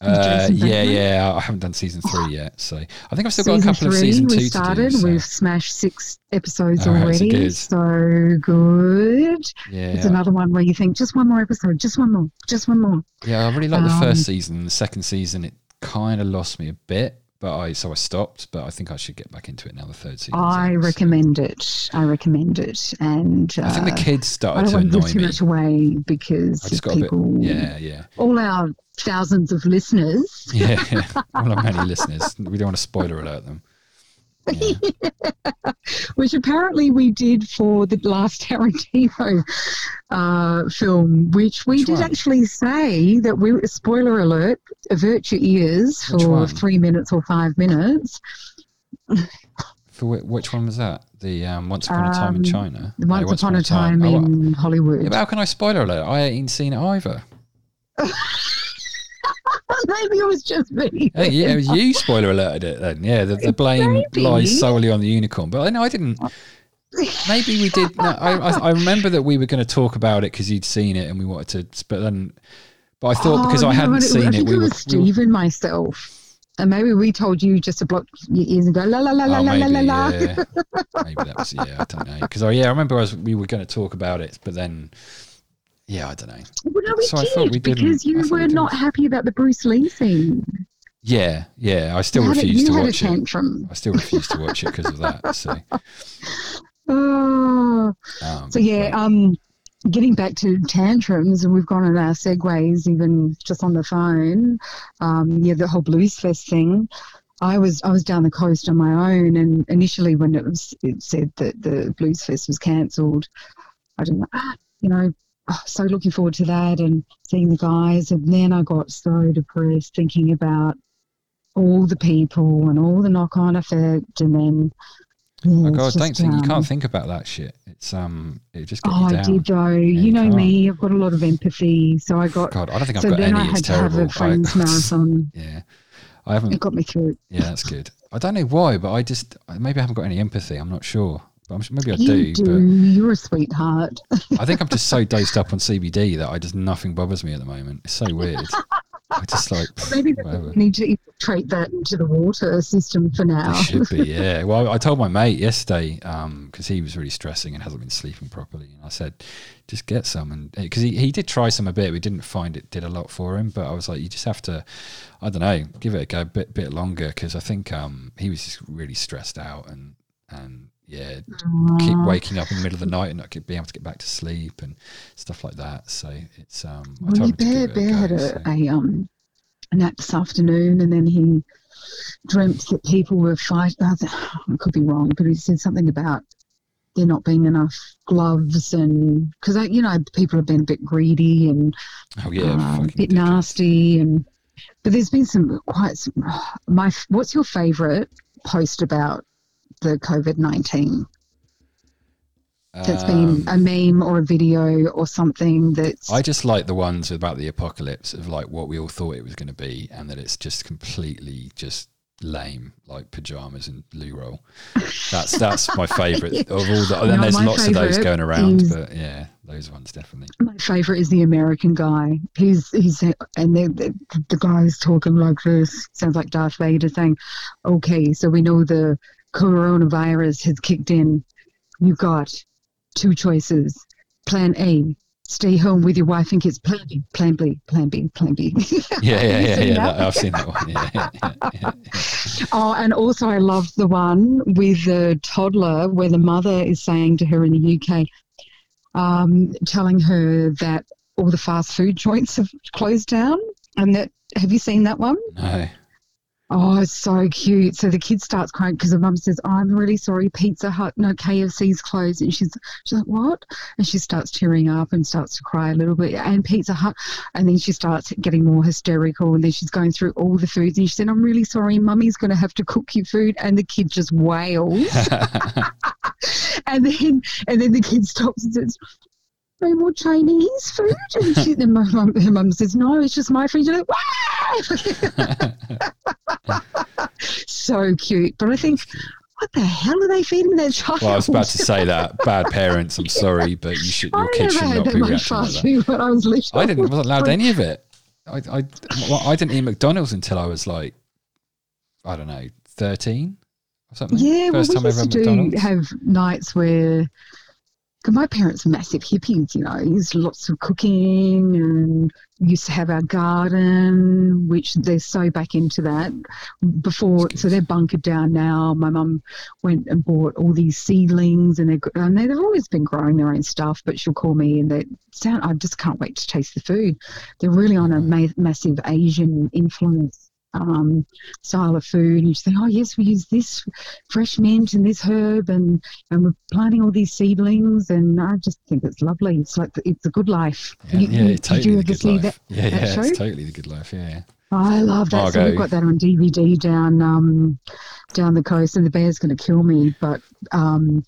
Uh, yeah, yeah, I haven't done season three <gasps> yet, so I think I've still got a season couple of three, season two we to started. do. so- We've smashed six episodes right, so already. good. So good. yeah, It's another one where you think just one more episode, just one more, just one more. Yeah, I really liked the Um, first season. The second season, it kind of lost me a bit, but I so I stopped. But I think I should get back into it now. The third season. I recommend it. I recommend it, and uh, I think the kids I started don't to want to annoy give too me. much away because I a bit. people, Yeah, yeah, all our thousands of listeners, yeah. <laughs> All our many <laughs> listeners, we don't want to spoiler alert them. Yeah. <laughs> which apparently we did for the last <laughs> Tarantino uh, film, which we Which did one? actually say that we spoiler alert, avert your ears Which for one? three minutes or five minutes. For whi- which one was that? The um, Once Upon a Time in Um, China. No, Once, upon a time, Oh, in Hollywood. yeah, how can I spoiler alert? I ain't seen it either. <laughs> Maybe it was just me. I yeah, it was you spoiler alerted it then. Yeah, the, the blame Maybe. lies solely on the unicorn. But uh, I know I didn't. Maybe we did. No, I, I, I remember that we were going to talk about it because you'd seen it and we wanted to. But then, but I thought because Oh, I no, hadn't but seen I it, we it were. was we myself. And maybe we told you just to block your ears and go la la la la Oh, la la maybe, la la. yeah. maybe that was yeah. I don't know because I yeah I remember I was, we were going to talk about it, but then yeah I don't know. Well, no, we So I did thought we didn't. because you thought we were not happy about the Bruce Lee scene. Yeah, yeah. I still you had, a, refuse to watch it. tantrum. I still refuse to watch it because of that. <laughs> So, Oh. um, So yeah, but- um, getting back to tantrums, and we've gone on our segues even just on the phone. Um, yeah, the whole Blues Fest thing. I was I was down the coast on my own, and initially when it was it said that the Blues Fest was cancelled, I didn't ah, you know. So looking forward to that and seeing the guys, and then I got so depressed thinking about all the people and all the knock-on effect, and then yeah, oh god, don't think you um, can't think about that shit. It's um, it just gets Oh, you I did though. you you know me. I've got a lot of empathy, so I got. God, I don't think I've so got then any. I It's had to have a friends <laughs> marathon. yeah, I haven't. It got me through. Yeah, that's good. I don't know why, but I just maybe I haven't got any empathy. I'm not sure, I'm, maybe I You do. do. You're a sweetheart. I think I'm just so dosed up on CBD that I just nothing bothers me at the moment. It's so weird. I just like <laughs> Maybe whatever. we need to infiltrate that into the water system for now. It should be, <laughs> yeah. Well, I told my mate yesterday because he was really stressing and hasn't been sleeping properly, and I said, just get some, and because he, he did try some a bit, we didn't find it did a lot for him, but I was like, you just have to, I don't know, give it a go a bit bit longer because I think um he was just really stressed out and and yeah, keep waking up in the middle of the night and not being able to get back to sleep and stuff like that. So it's um, I Well, told yeah, him to Bear, Bear had a, so- a um nap this afternoon, and then he dreamt that people were fighting. I could be wrong, but he said something about there not being enough gloves, and because you know people have been a bit greedy and Oh yeah, uh, a bit ridiculous. nasty, and but there's been some quite some, my. What's your favourite post about the COVID nineteen? That's Um, been a meme or a video or something that's I just like the ones about the apocalypse of like what we all thought it was going to be, and that it's just completely just lame, like pajamas and loo roll. That's that's my <laughs> favourite of all the. And No, there's lots of those going around, is- but yeah, those ones definitely. My favorite is the American guy. He's he's and the, the the guy's talking like this. Sounds like Darth Vader saying, "Okay, so we know the coronavirus has kicked in. You've got two choices. Plan A: stay home with your wife and kids. Plan B, Plan B, Plan B, Plan B." <laughs> Yeah, yeah, yeah, yeah. that? I've seen that one. Yeah, yeah, yeah. <laughs> Oh, and also I loved the one with the toddler where the mother is saying to her in the UK, um, telling her that all the fast food joints have closed down. And that, have you seen that one? No. Oh, it's so cute. So the kid starts crying because the mum says, oh, I'm really sorry, Pizza Hut, no, KFC's closed. And she's, she's like, what? And she starts tearing up and starts to cry a little bit. And Pizza Hut. And then she starts getting more hysterical. And then she's going through all the foods. And she said, I'm really sorry, Mummy's going to have to cook you food. And the kid just wails. <laughs> <laughs> and then and then the kid stops and says, no more Chinese food. And she, then my mum, her mum says, no, it's just my food. You're like, "Wah!" <laughs> so cute. But I think, what the hell are they feeding their child? Well, I was about to say that. <laughs> Bad parents, I'm sorry, but you should, your I kids should not be reacting like that. when I was little. I didn't wasn't allowed any of it. I, I, well, I didn't eat McDonald's until I was like, I don't know, 13 or something. Yeah, well, First we time used to do have nights where. Cause my parents are massive hippies, you know. There's lots of cooking, and used to have our garden, which they're so back into that. Before, so they're bunkered down now. My mum went and bought all these seedlings, and they're, and they've always been growing their own stuff. But she'll call me, and they sound. I just can't wait to taste the food. They're really on a mm. ma- massive Asian influence um, style of food. And you say, oh yes, we use this fresh mint and this herb, and and we're planting all these seedlings. And I just think it's lovely. It's like the, it's a good life. Yeah, You- yeah, you- totally you the good life. that? yeah, that yeah, show? it's totally the good life. Yeah. I love that. So we've got that on DVD down um, down the coast, and the bear's going to kill me. But um,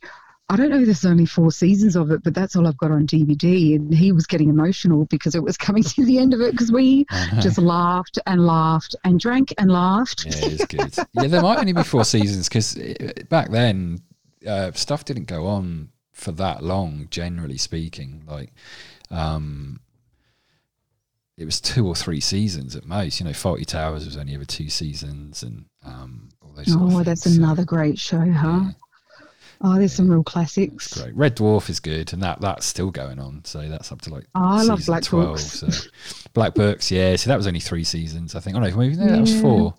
I don't know. if There's only four seasons of it, but that's all I've got on DVD. And he was getting emotional because it was coming to the end of it because we just laughed and laughed and drank and laughed. Yeah, it's good. yeah, there might only be four seasons because back then uh, stuff didn't go on for that long. Generally speaking, like um, it was two or three seasons at most. You know, Fawlty Towers was only ever two seasons, and um, all those. Oh, that's things. So, another great show, huh? yeah, Oh, there's some real classics. great. Red Dwarf is good, and that that's still going on. So that's up to like Oh, I love Black twelve. Books. So Black Books, yeah. So that was only three seasons, I think. Oh no, maybe no, that was four.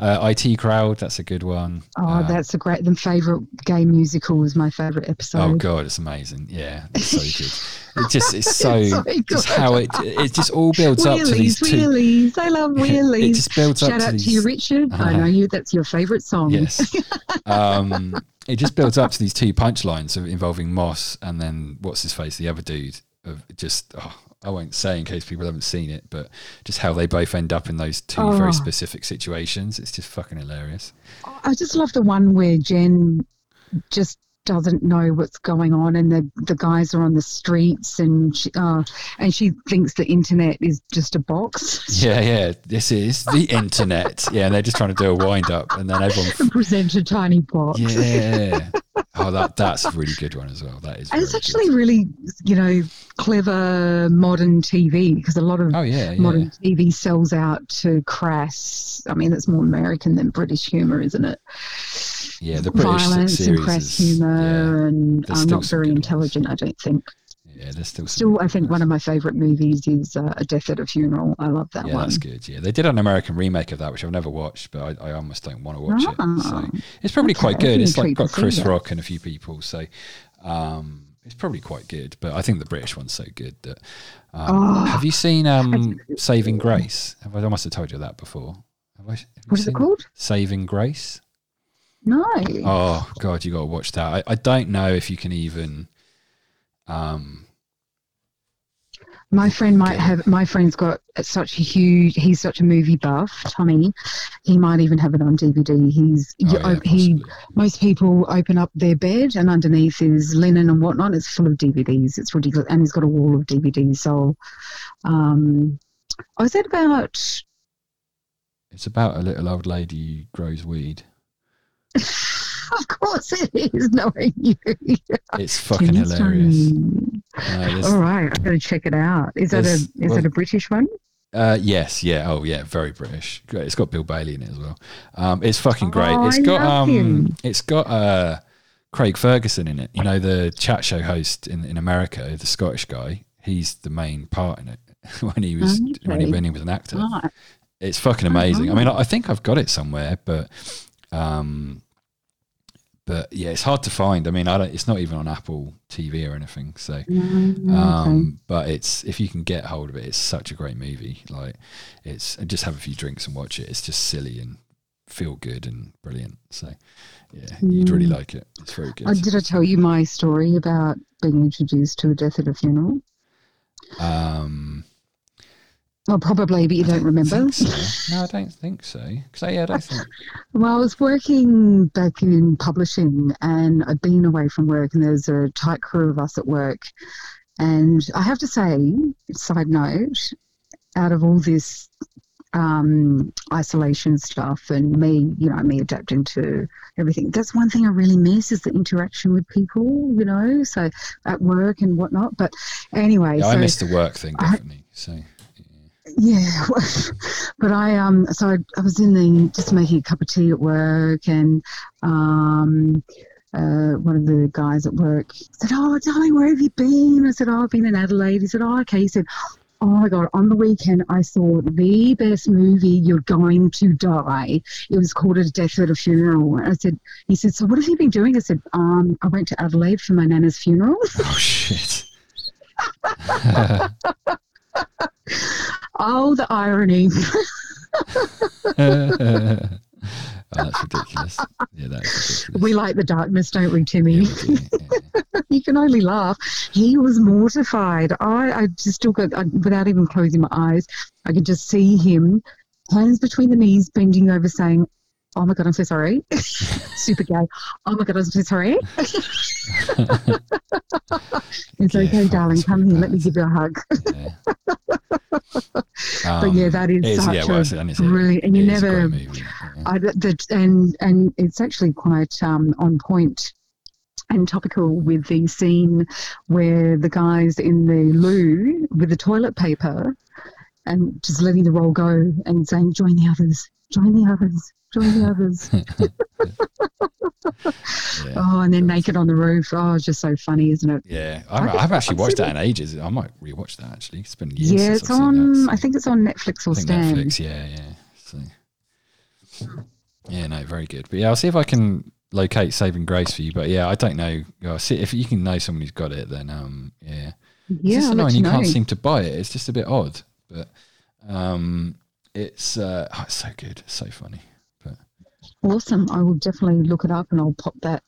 Uh, IT Crowd, that's a good one. Oh, Um, that's a great. The favorite gay musical was my favorite episode. Oh god, it's amazing. Yeah, <laughs> it's so good. It just it's so, It's so just how it it just all <laughs> builds up to these Wheelies, two. wheelies. I love <laughs> wheelies. It just builds Shout up to out these. to you, Richard. I Uh, know you. That's your favorite song. Yes. um, it just builds up to these two punchlines involving Moss and then what's his face, the other dude. Of just oh, I won't say in case people haven't seen it, but just how they both end up in those two Oh. very specific situations. It's just fucking hilarious. I just love the one where Jen just doesn't know what's going on, and the the guys are on the streets, and she, uh, and she thinks the internet is just a box. <laughs> Yeah, yeah. This is the internet. Yeah, and they're just trying to do a wind up, and then everyone and present a tiny box. Yeah. Oh, that that's a really good one as well. That is. And it's actually good. really, you know, clever modern TV because a lot of Oh yeah, yeah. modern TV sells out to crass. I mean, it's more American than British humor, isn't it? Yeah, the British violence series and crass is- humor, and still not very good ones. intelligent. I don't think. Yeah, there's still. Still, I think ones. one of my favourite movies is uh, A Death at a Funeral. I love that Yeah, one. that's good. Yeah, they did an American remake of that, which I've never watched, but I, I almost don't want to watch it. Ah, So it's probably quite good. It's like got Chris. Rock and a few people, so um, it's probably quite good. But I think the British one's so good that. Um, Oh. have you seen um, Saving Grace? Have I, I must have told you that before. Have I, have What is it called? Saving Grace. No. Oh God, you got to watch that. I, I don't know if you can even. Um, My friend might have. My friend's got such a huge. He's such a movie buff, Tommy. He might even have it on DVD. He's oh, yeah, he. possibly. Most people open up their bed, and underneath is linen and whatnot. It's full of DVDs. It's ridiculous, and he's got a wall of DVDs. So, um, oh, is that about? It's about a little old lady who grows weed. <laughs> of course it is. Knowing you, It's <laughs> fucking hilarious. All right, I'm going to check it out. Is that a is well- it a British one? Uh, yes, yeah, oh yeah, very British. Great. It's got Bill Bailey in it as well. Um, it's fucking great. Oh, it's I got um, him. it's got uh, Craig Ferguson in it. You know the chat show host in in America, the Scottish guy. He's the main part in it <laughs> when he was when he when he was an actor. Right. It's fucking amazing. I mean, I I think I've got it somewhere, but um, but yeah, it's hard to find. I mean, I don't. It's not even on Apple TV or anything. So. Mm, Um, but it's if you can get hold of it, it's such a great movie. Like it's and just have a few drinks and watch it. It's just silly and feel good and brilliant. So yeah, you'd really Mm. like it. It's very good. Oh, did I tell you my story about being introduced to a death at a funeral? Um, Well, probably, but you don't remember. so. No, I don't <laughs> think so. Because yeah, I don't think. <laughs> Well, I was working back in publishing and I'd been away from work, and there's a tight crew of us at work. And I have to say, side note, out of all this um, isolation stuff and me, you know, me adapting to everything. That's one thing I really miss is the interaction with people, you know, so at work and whatnot. But anyway, Yeah, so I missed the work thing I- definitely. so yeah, <laughs> but I um so I, I was in the just making a cup of tea at work and um uh, one of the guys at work said, "Oh, darling, where have you been?" I said, "Oh, I've been in Adelaide." He said, "Oh, okay." He said, "Oh my God, on the weekend I saw the best movie. You're going to die. It was called A Death at a Funeral." I said, "He said, so what have you been doing?" I said, "Um, I went to Adelaide for my nana's funeral." oh shit. <laughs> <laughs> oh, the irony. <laughs> oh, that's ridiculous. Yeah, that ridiculous. We like the darkness, don't we, Timmy? Yeah, we do, yeah. <laughs> you can only laugh. He was mortified. I, I just still got, I, without even closing my eyes, I could just see him, hands between the knees, bending over, saying, Oh my God, I'm so sorry. <laughs> Super gay. Oh my God, I'm so sorry. <laughs> it's Yeah, okay, darling. Come here. Let me give you a hug. Yeah. but yeah, Um, that is it is, such yeah, well, a it's- and brilliant, and you it is a never, movie. I, the, and and it's actually quite um, on point and topical with the scene where the guys in the loo with the toilet paper and just letting the roll go and saying, "Join the others, join the others, join the others." <laughs> Yeah. oh, and then naked on the roof. Oh, it's just so funny, isn't it? Yeah, I, I haven't actually I've watched that in ages. I might rewatch that actually. It's been years. yeah, since it's on. That, so- I think it's on Netflix or Stan. Netflix. Yeah, yeah. So, yeah, no, very good. But yeah, I'll see if I can locate Saving Grace for you. But yeah, I don't know. I'll see if you can know someone who's got it. Then um, yeah, it's Yeah, just I'll annoying you you know. can't seem to buy it. It's just a bit odd, but um, it's uh, oh, it's so good, it's so funny. Awesome. I will definitely look it up and I'll pop that.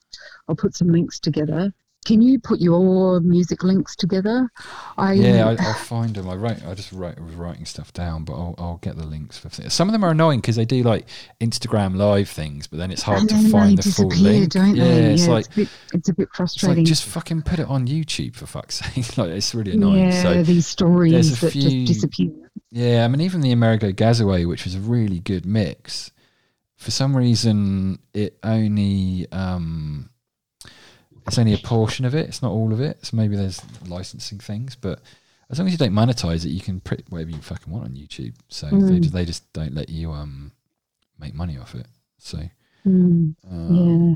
I'll put some links together. Can you put your music links together? I Yeah, I, I'll find them. I write. I just write was writing stuff down, but I'll, I'll get the links for things. Some of them are annoying because they do like Instagram live things, but then it's hard and to find they the full link. don't yeah, they? it's yeah, like it's a bit, it's a bit frustrating. like just fucking put it on YouTube for fuck's <laughs> sake. like it's really annoying. yeah, So these stories that few- just disappear. yeah, I mean even the Amerigo Gazaway, which was a really good mix, for some reason it only um it's only a portion of it. It's not all of it. So maybe there's licensing things, but as long as you don't monetize it, you can put whatever you fucking want on YouTube. So they Mm. just they just don't let you um make money off it. So Mm, um, yeah.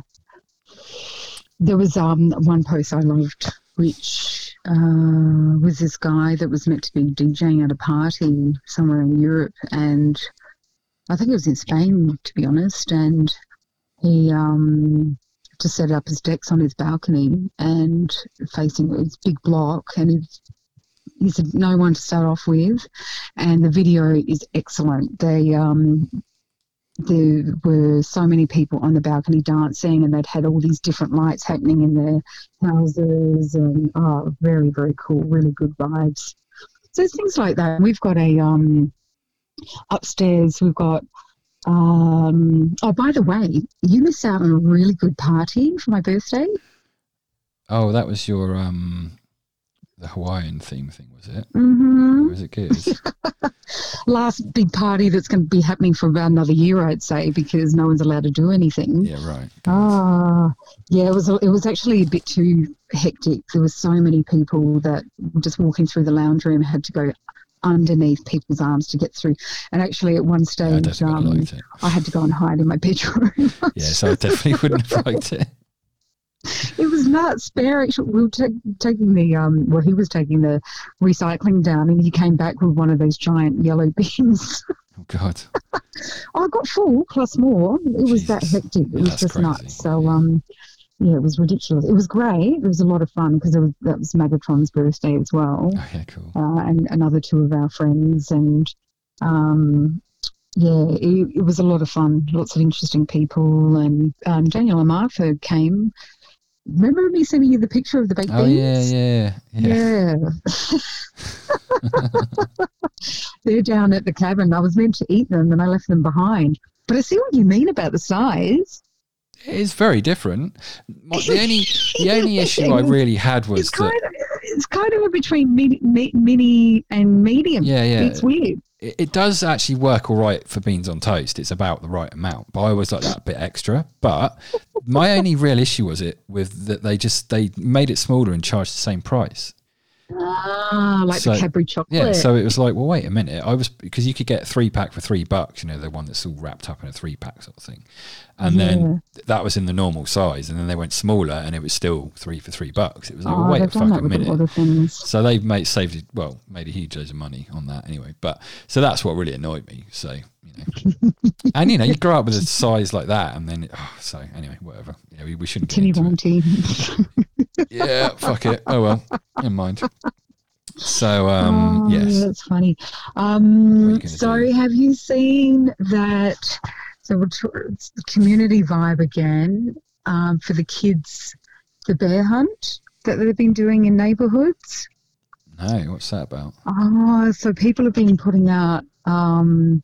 There was um one post I loved, which uh, was this guy that was meant to be DJing at a party somewhere in Europe, and I think it was in Spain, to be honest. And he um, just set up his decks on his balcony and facing his big block, and he, he said no one to start off with, and the video is excellent. They um, there were so many people on the balcony dancing, and they'd had all these different lights happening in their houses, and oh, very very cool, really good vibes. So things like that. We've got a um, upstairs. We've got. Um, oh, by the way, you missed out on a really good party for my birthday. oh, that was your um the Hawaiian theme thing, was it? hmm Was it good? <laughs> Last big party that's going to be happening for about another year, I'd say, because no one's allowed to do anything. yeah, right. Ah, yeah, it was. It was actually a bit too hectic. There were so many people that just walking through the lounge room had to go underneath people's arms to get through. And actually, at one I stage, definitely um. I had to go and hide in my bedroom. <laughs> Yeah, so I definitely wouldn't have liked it. it was nuts. Bear actually, we were ta- taking the um. Well, he was taking the recycling down, and he came back with one of those giant yellow <laughs> bins. Oh God. I got full plus more. It was that hectic. It Yeah, was just crazy. nuts. So um, yeah, it was ridiculous. It was great. It was a lot of fun because it was that was Megatron's birthday as well, Oh yeah, cool. uh, and another two of our friends, and um, yeah, it, it was a lot of fun. Lots of interesting people, and um, Daniel and Martha came. Remember me sending you the picture of the baked Oh yeah, yeah, yeah. Yeah. <laughs> They're down at the cabin. I was meant to eat them and I left them behind. But I see what you mean about the size. It is very different. My, the only the only issue I <laughs> really had was It's that kind of, it's kind of a between mini, mini and medium. Yeah, yeah. It's weird. It, it does actually work all right for beans on toast. It's about the right amount, but I always like that bit extra. But my only real issue was it with that they just they made it smaller and charged the same price. Ah, like So- the Cadbury chocolate. Yeah, so it was like, well, wait a minute. I was because you could get three pack for three bucks. You know, the one that's all wrapped up in a three pack sort of thing, and then that was in the normal size, and then they went smaller, and it was still three for three bucks. It was like, well, oh, wait a they've done that fucking minute. So they've made saved well made a huge loads of money on that anyway. But so that's what really annoyed me. So you know, <laughs> and you know you grow up with a size like that, and then oh, so anyway, whatever. You know, we, we shouldn't. Get into. <laughs> Yeah, fuck it. Oh well, never mind. So um, oh, yes, that's funny. Um, so do? have you seen that? So t- it's the community vibe again um, for the kids, the bear hunt that they've been doing in neighbourhoods. no, what's that about? Oh, so people have been putting out. Um,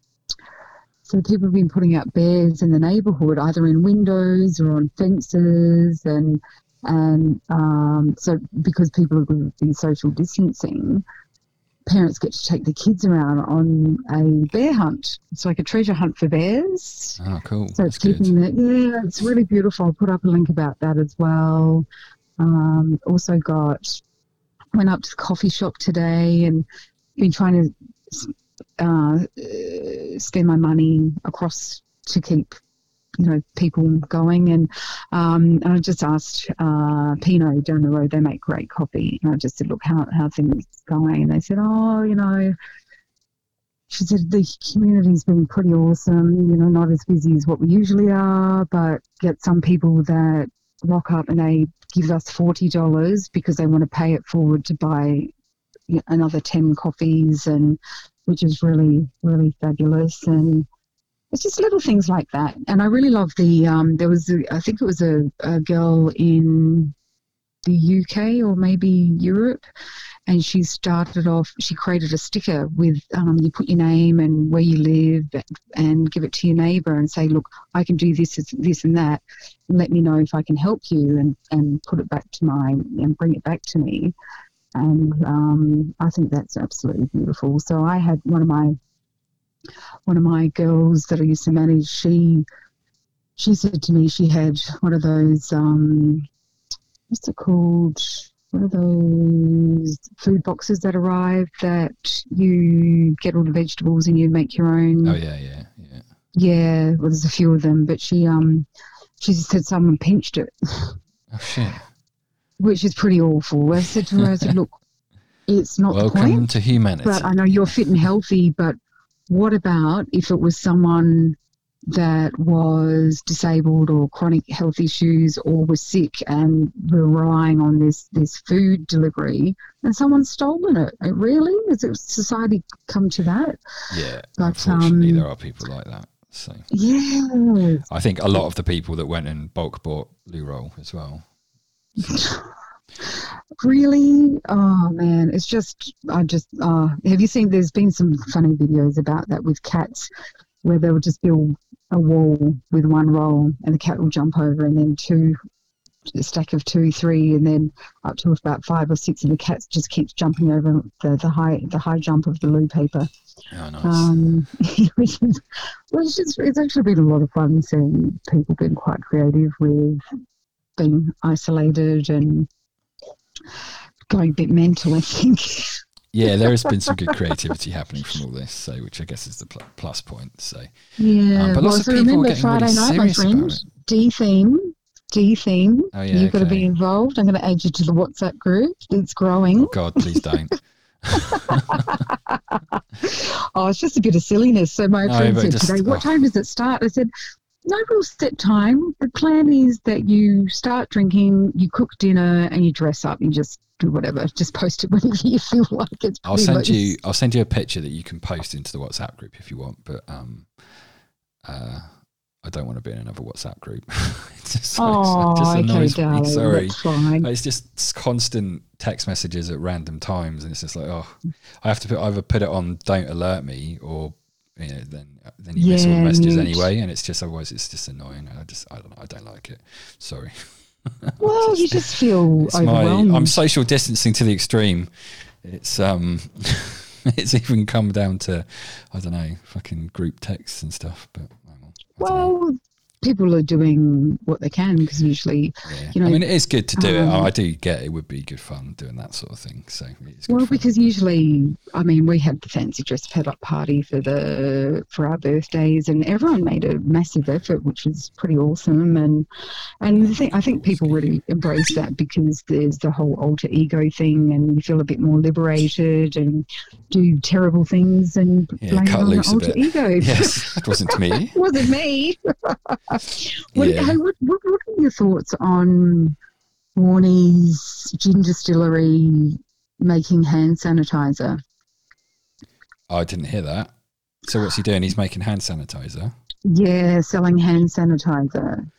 so people have been putting out bears in the neighbourhood, either in windows or on fences, and and um, so because people have been social distancing, parents get to take the kids around on a bear hunt. It's like a treasure hunt for bears. Oh, cool. So it's That's good. keeping it. Yeah, it's really beautiful. I'll put up a link about that as well. Um, also got went up to the coffee shop today and been trying to uh, uh, spend my money across to keep you know people going and um, and I just asked uh, Pino down the road they make great coffee and I just said look how how things going and they said oh you know she said the community's been pretty awesome, you know, not as busy as what we usually are, but get some people that rock up and they give us $40 because they want to pay it forward to buy another 10 coffees and which is really, really fabulous. And it's just little things like that. And I really love the, um, there was, a, I think it was a, a girl in the UK or maybe Europe and she started off she created a sticker with um, you put your name and where you live and give it to your neighbor and say look i can do this this and that. Let me know if i can help you and, and put it back to my and bring it back to me. And um, i think that's absolutely beautiful. So i had one of my one of my girls that i used to manage she she said to me she had one of those um, what's it called what are those food boxes that arrive that you get all the vegetables and you make your own? Oh yeah, yeah, yeah. Yeah, well, there's a few of them, but she um she said someone pinched it, Oh shit. <laughs> which is pretty awful. I said to her, I said, <laughs> look, it's not the Welcome point, to humanity. but I know you're fit and healthy, but what about if it was someone that was disabled or chronic health issues or was sick and were relying on this this food delivery and someone's stolen it. It really is it society come to that? yeah, but, unfortunately, um, there are people like that. So Yeah. I think a lot of the people that went and bulk bought loo roll as well. <laughs> Really? Oh man, it's just I just uh have you seen there's been some funny videos about that with cats where they'll just build a wall with one roll and the cat will jump over and then two a stack of two, three, and then up to about five or six of the cats just keeps jumping over the, the high the high jump of the loo paper. Oh, nice. Um, which is, which is, it's actually been a lot of fun seeing people being quite creative with being isolated and going a bit mental, I think. yeah, there has been some good <laughs> creativity happening from all this, so which I guess is the pl- plus point. So Yeah. Um, but lots well, of people remember getting Friday really night, my friend. D theme. D theme. Oh, yeah, You've got to be involved. I'm going to add you to the WhatsApp group. It's growing. oh God, please don't. <laughs> <laughs> Oh, it's just a bit of silliness. So my No, friend said just- today, what oh. time does it start? I said, no real set time. The plan is that you start drinking, you cook dinner, and you dress up. You just do whatever. Just post it <laughs> whenever you feel like it's. I'll send loose. you. I'll send you a picture that you can post into the WhatsApp group if you want. But um, uh, I don't want to be in another WhatsApp group. <laughs> it's just, Oh, just okay, darling. Sorry. That's fine. It's just constant text messages at random times, and it's just like, oh, I have to put, either put it on "Don't alert me" or you know, then then you miss all the messages mute. anyway, and it's just otherwise it's just annoying. I just I don't know, I don't like it. Sorry. <laughs> Well, you just feel It's my, overwhelmed. I'm social distancing to the extreme. It's um, <laughs> it's even come down to, I don't know, fucking group texts and stuff. But know. well, people are doing what they can because usually, Yeah. you know, I mean, it is good to do it. um, I do get it would be good fun doing that sort of thing. So well, because usually, I mean, we had the fancy dress pet up party for the for our birthdays, and everyone made a massive effort, which was pretty awesome. And and the thing, I think people really embrace that because there's the whole alter ego thing, and you feel a bit more liberated and do terrible things and Yeah, blame cut it on the loose a alter ego. <laughs> yes, that <laughs> wasn't me. It wasn't me. <laughs> what, Yeah. hey, what, what, what are your thoughts on Warnie's gin distillery making hand sanitizer? I didn't hear that. So what's he doing? He's making hand sanitizer. Yeah, selling hand sanitizer.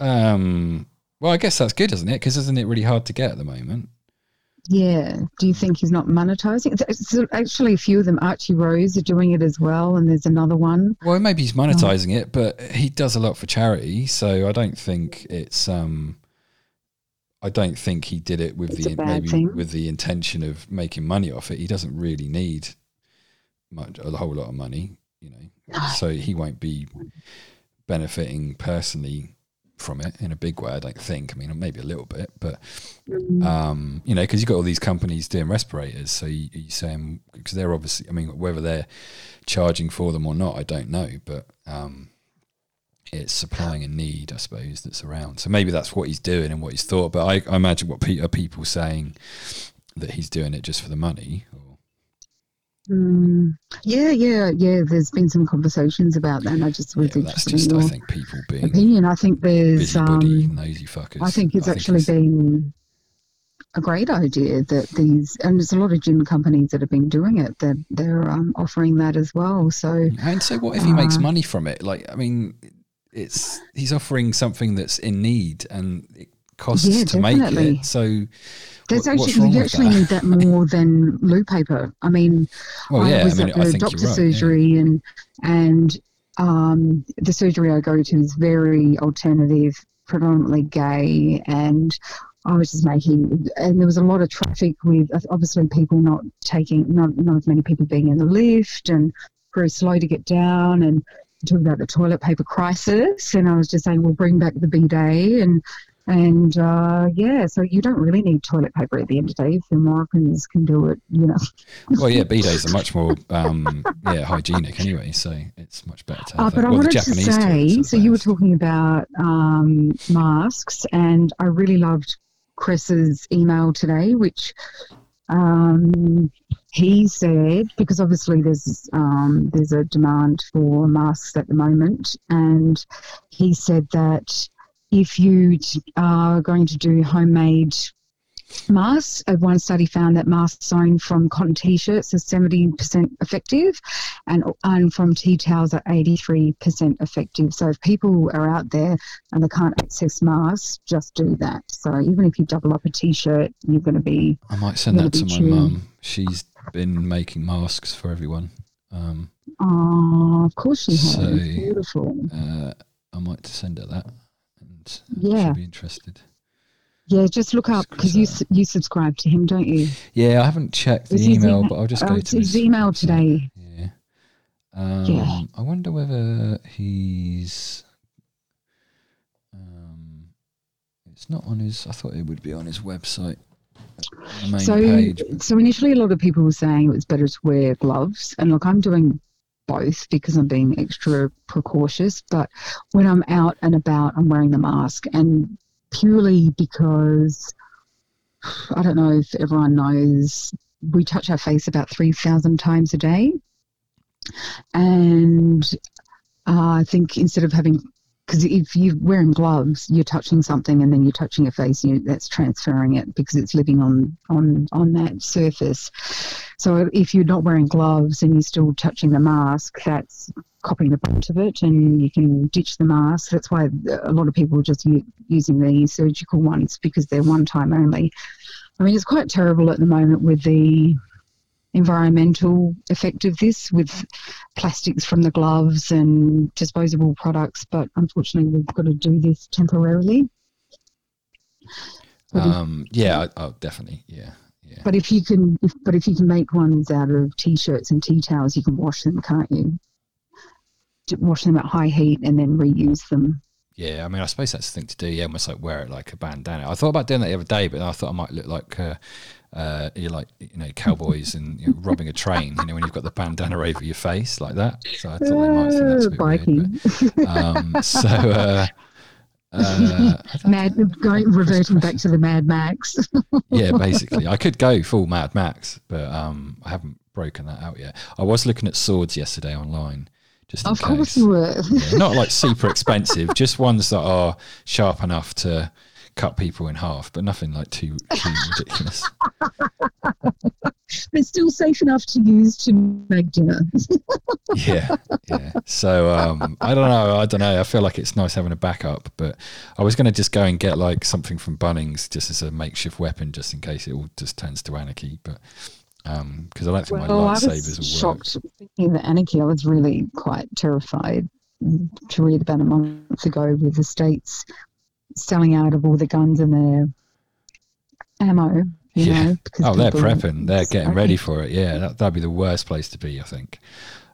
Um, well, I guess that's good, isn't it? Because isn't it really hard to get at the moment? Yeah. Do you think he's not monetizing? Actually, a few of them, Archie Rose, are doing it as well, and there's another one. Well, maybe he's monetizing it, but he does a lot for charity, so I don't think it's. um I don't think he did it with It's the maybe thing. with the intention of making money off it. He doesn't really need much a whole lot of money, you know. So he won't be benefiting personally from it in a big way. I don't think. I mean, maybe a little bit, but Mm. um, you know, because you've got all these companies doing respirators. So you, you saying because they're obviously, I mean, whether they're charging for them or not, I don't know, but um, it's supplying a need, I suppose, that's around. So maybe that's what he's doing and what he's thought. But I, I imagine what pe- are people saying that he's doing it just for the money. Or, Mm. Yeah, yeah, yeah. There's been some conversations about that, and I just was yeah, interested just, in I your think, people being opinion. I think there's busybody, um, fuckers. I think it's actually it's- been a great idea that these, and there's a lot of gym companies that have been doing it. That they're um, offering that as well. So And so, what if he makes Uh, money from it? Like, I mean, it's he's offering something that's in need, and it costs Yeah, to make it. So, there's what- actually you actually that? need that more than loo paper. I mean, <laughs> well, I yeah, I was mean, at the think doctor's you're yeah. surgery, and and um, the surgery I go to is very alternative, predominantly gay, and I was just making, and there was a lot of traffic with obviously people not taking, not not as many people being in the lift, and very slow to get down, and talking about the toilet paper crisis, and I was just saying we'll bring back the bidet, and and uh, yeah, so you don't really need toilet paper at the end of the day if the Moroccans can do it, you know. Well, yeah, bidets are much more, <laughs> um, yeah, hygienic anyway, so it's much better to Uh, have but that. I well, wanted to Japanese say, so you were talking about um, masks, and I really loved Chris's email today, which um, he said because obviously there's um, there's a demand for masks at the moment, and he said that if you are going to do homemade masks, one study found that masks sewn from cotton t-shirts are 70% effective and, and from tea towels are 83% effective. So if people are out there and they can't access masks, just do that. So even if you double up a t-shirt, you're going to be, I might send that to my mum. She's been making masks for everyone. Um, oh, of course she has. So, Beautiful. uh, I might send her that, and Yeah. she'll be interested. Yeah, just look up because you, you subscribe to him, don't you? Yeah, I haven't checked the email, email- but I'll just go it's to his his email website. today. Yeah. Um, Yeah. I wonder whether he's. Um, it's not on his. I thought it would be on his website, So, page. so initially, a lot of people were saying it was better to wear gloves, and look, I'm doing both because I'm being extra precautious. But when I'm out and about, I'm wearing the mask, and purely because I don't know if everyone knows, we touch our face about three thousand times a day, and uh, I think instead of having because if you're wearing gloves, you're touching something and then you're touching your face, you, that's transferring it because it's living on on on that surface. So if you're not wearing gloves and you're still touching the mask, that's copying the brunt of it, and you can ditch the mask. That's why a lot of people are just u- using the surgical ones because they're one time only. I mean, it's quite terrible at the moment with the environmental effect of this with plastics from the gloves and disposable products, but unfortunately, we've got to do this temporarily. Um, yeah, oh, definitely. Yeah, yeah. But if you can, if, but if you can make ones out of t-shirts and tea towels, you can wash them, can't you? Wash them at high heat and then reuse them. Yeah, I mean, I suppose that's the thing to do. Yeah, almost like wear it like a bandana. I thought about doing that the other day, but I thought I might look like, uh, uh, you're like, you know, cowboys and you know, robbing a train. You know, when you've got the bandana over your face like that. So I thought they might think that's a bit biking, weird. But, um, so, uh, <laughs> uh, mad, going reverting back to the Mad Max. <laughs> yeah, basically, I could go full Mad Max, but um, I haven't broken that out yet. I was looking at swords yesterday online, just of case. course you were. Yeah, not like <laughs> super expensive, just ones that are sharp enough to cut people in half, but nothing like too, too <laughs> ridiculous. They're still safe enough to use to make dinner. <laughs> Yeah, yeah. So um, I don't know. I don't know. I feel like it's nice having a backup, but I was going to just go and get like something from Bunnings just as a makeshift weapon, just in case it all just turns to anarchy. But because I don't think Well, my lightsabers will work. shocked thinking that anarchy. I was really quite terrified to read about a month ago with the states selling out of all the guns and their ammo. You Yeah. know, Oh, they're prepping. They're getting ready for it. Yeah, that, that'd be the worst place to be. I think.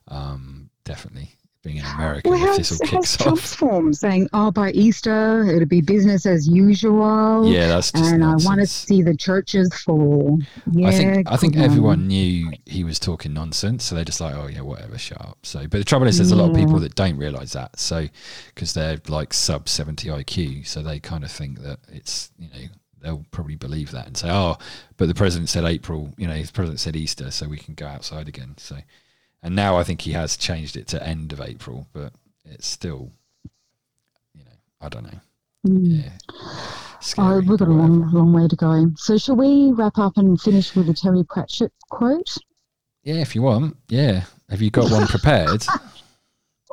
Um, definitely being in America Well, if this all kicks Trump's off. form saying, "Oh, by Easter it'll be business as usual"? Yeah, that's just and I want to see the churches fall. Yeah, I think I think on. everyone knew he was talking nonsense, so they're just like, oh yeah, whatever, shut up. So, but the trouble is, there's a lot of people that don't realise that, so because they're like sub seventy IQ, so they kind of think that it's you know they'll probably believe that and say, oh, but the president said April, you know, the president said Easter, so we can go outside again. So, and now I think he has changed it to end of April, but it's still, you know, I don't know, Mm. yeah. oh, we've got a long, long way to go. So, shall we wrap up and finish with a Terry Pratchett quote? Yeah, if you want, yeah. Have you got one prepared? <laughs>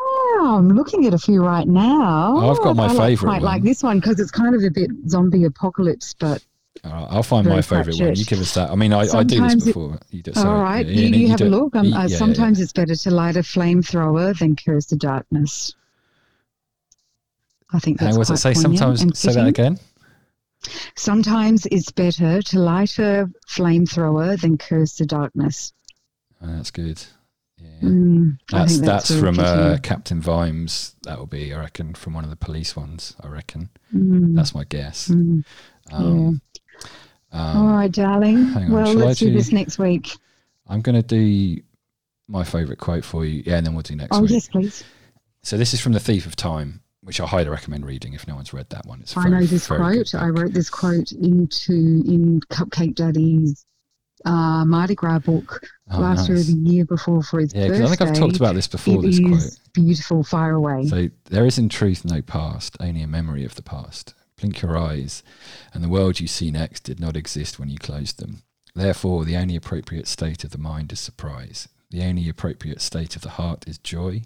Oh, I'm looking at a few right now. Oh, I've got my I like- favourite Quite like this one because it's kind of a bit zombie apocalypse, but I'll find my favourite one. You give us that. I mean, I, I do this Sometimes it- before. You do, all right. Yeah, you, yeah, you have a look. Um, Yeah, uh, yeah, sometimes it's better to light a flamethrower than curse the darkness. I think that's How was it say? Sometimes say that again. Sometimes it's better to light a flamethrower than curse the darkness. Oh, that's good. Yeah. Mm, I That's that's, from uh. Captain Vimes. That will be, I reckon, from one of the police ones. I reckon. Mm, That's my guess. mm. Um, All um, right, darling. <laughs> hang on, well, shall let's do do- this next week. I'm going to do my favourite quote for you. Yeah, and then we'll do next Oh, week. yes, please. So this is from The Thief of Time, which I highly recommend reading if no one's read that one. It's a I very, know this quote. I wrote this quote into in Cupcake Daddy's uh, Mardi Gras book Oh, last year or the year before for his Yeah, birthday. because I think I've talked about this before. It This quote. beautiful. Fire away. So there is in truth no past, only a memory of the past. Blink your eyes, and the world you see next did not exist when you closed them. Therefore, the only appropriate state of the mind is surprise. The only appropriate state of the heart is joy.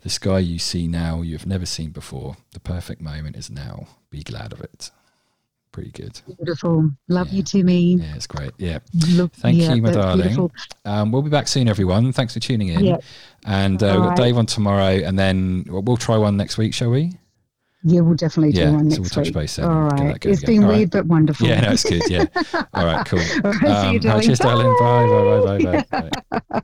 The sky you see now you have never seen before. The perfect moment is now. Be glad of it. Pretty good. beautiful. Love Yeah. you, Timmy. Yeah, it's great. Yeah. Look, Thank yeah, you, my darling. Um, we'll be back soon, everyone. Thanks for tuning in. Yeah. And uh, we've got. Dave on tomorrow, and then we'll we'll try one next week, shall we? Yeah, we'll definitely do Yeah, one so next we'll touch week. base then All going It's again. been All right. weird but wonderful. Yeah, no, it's good. <laughs> Yeah. All right, cool. All right, see you, Um, all right, darling. cheers, darling. Bye, bye, bye, bye, bye. bye.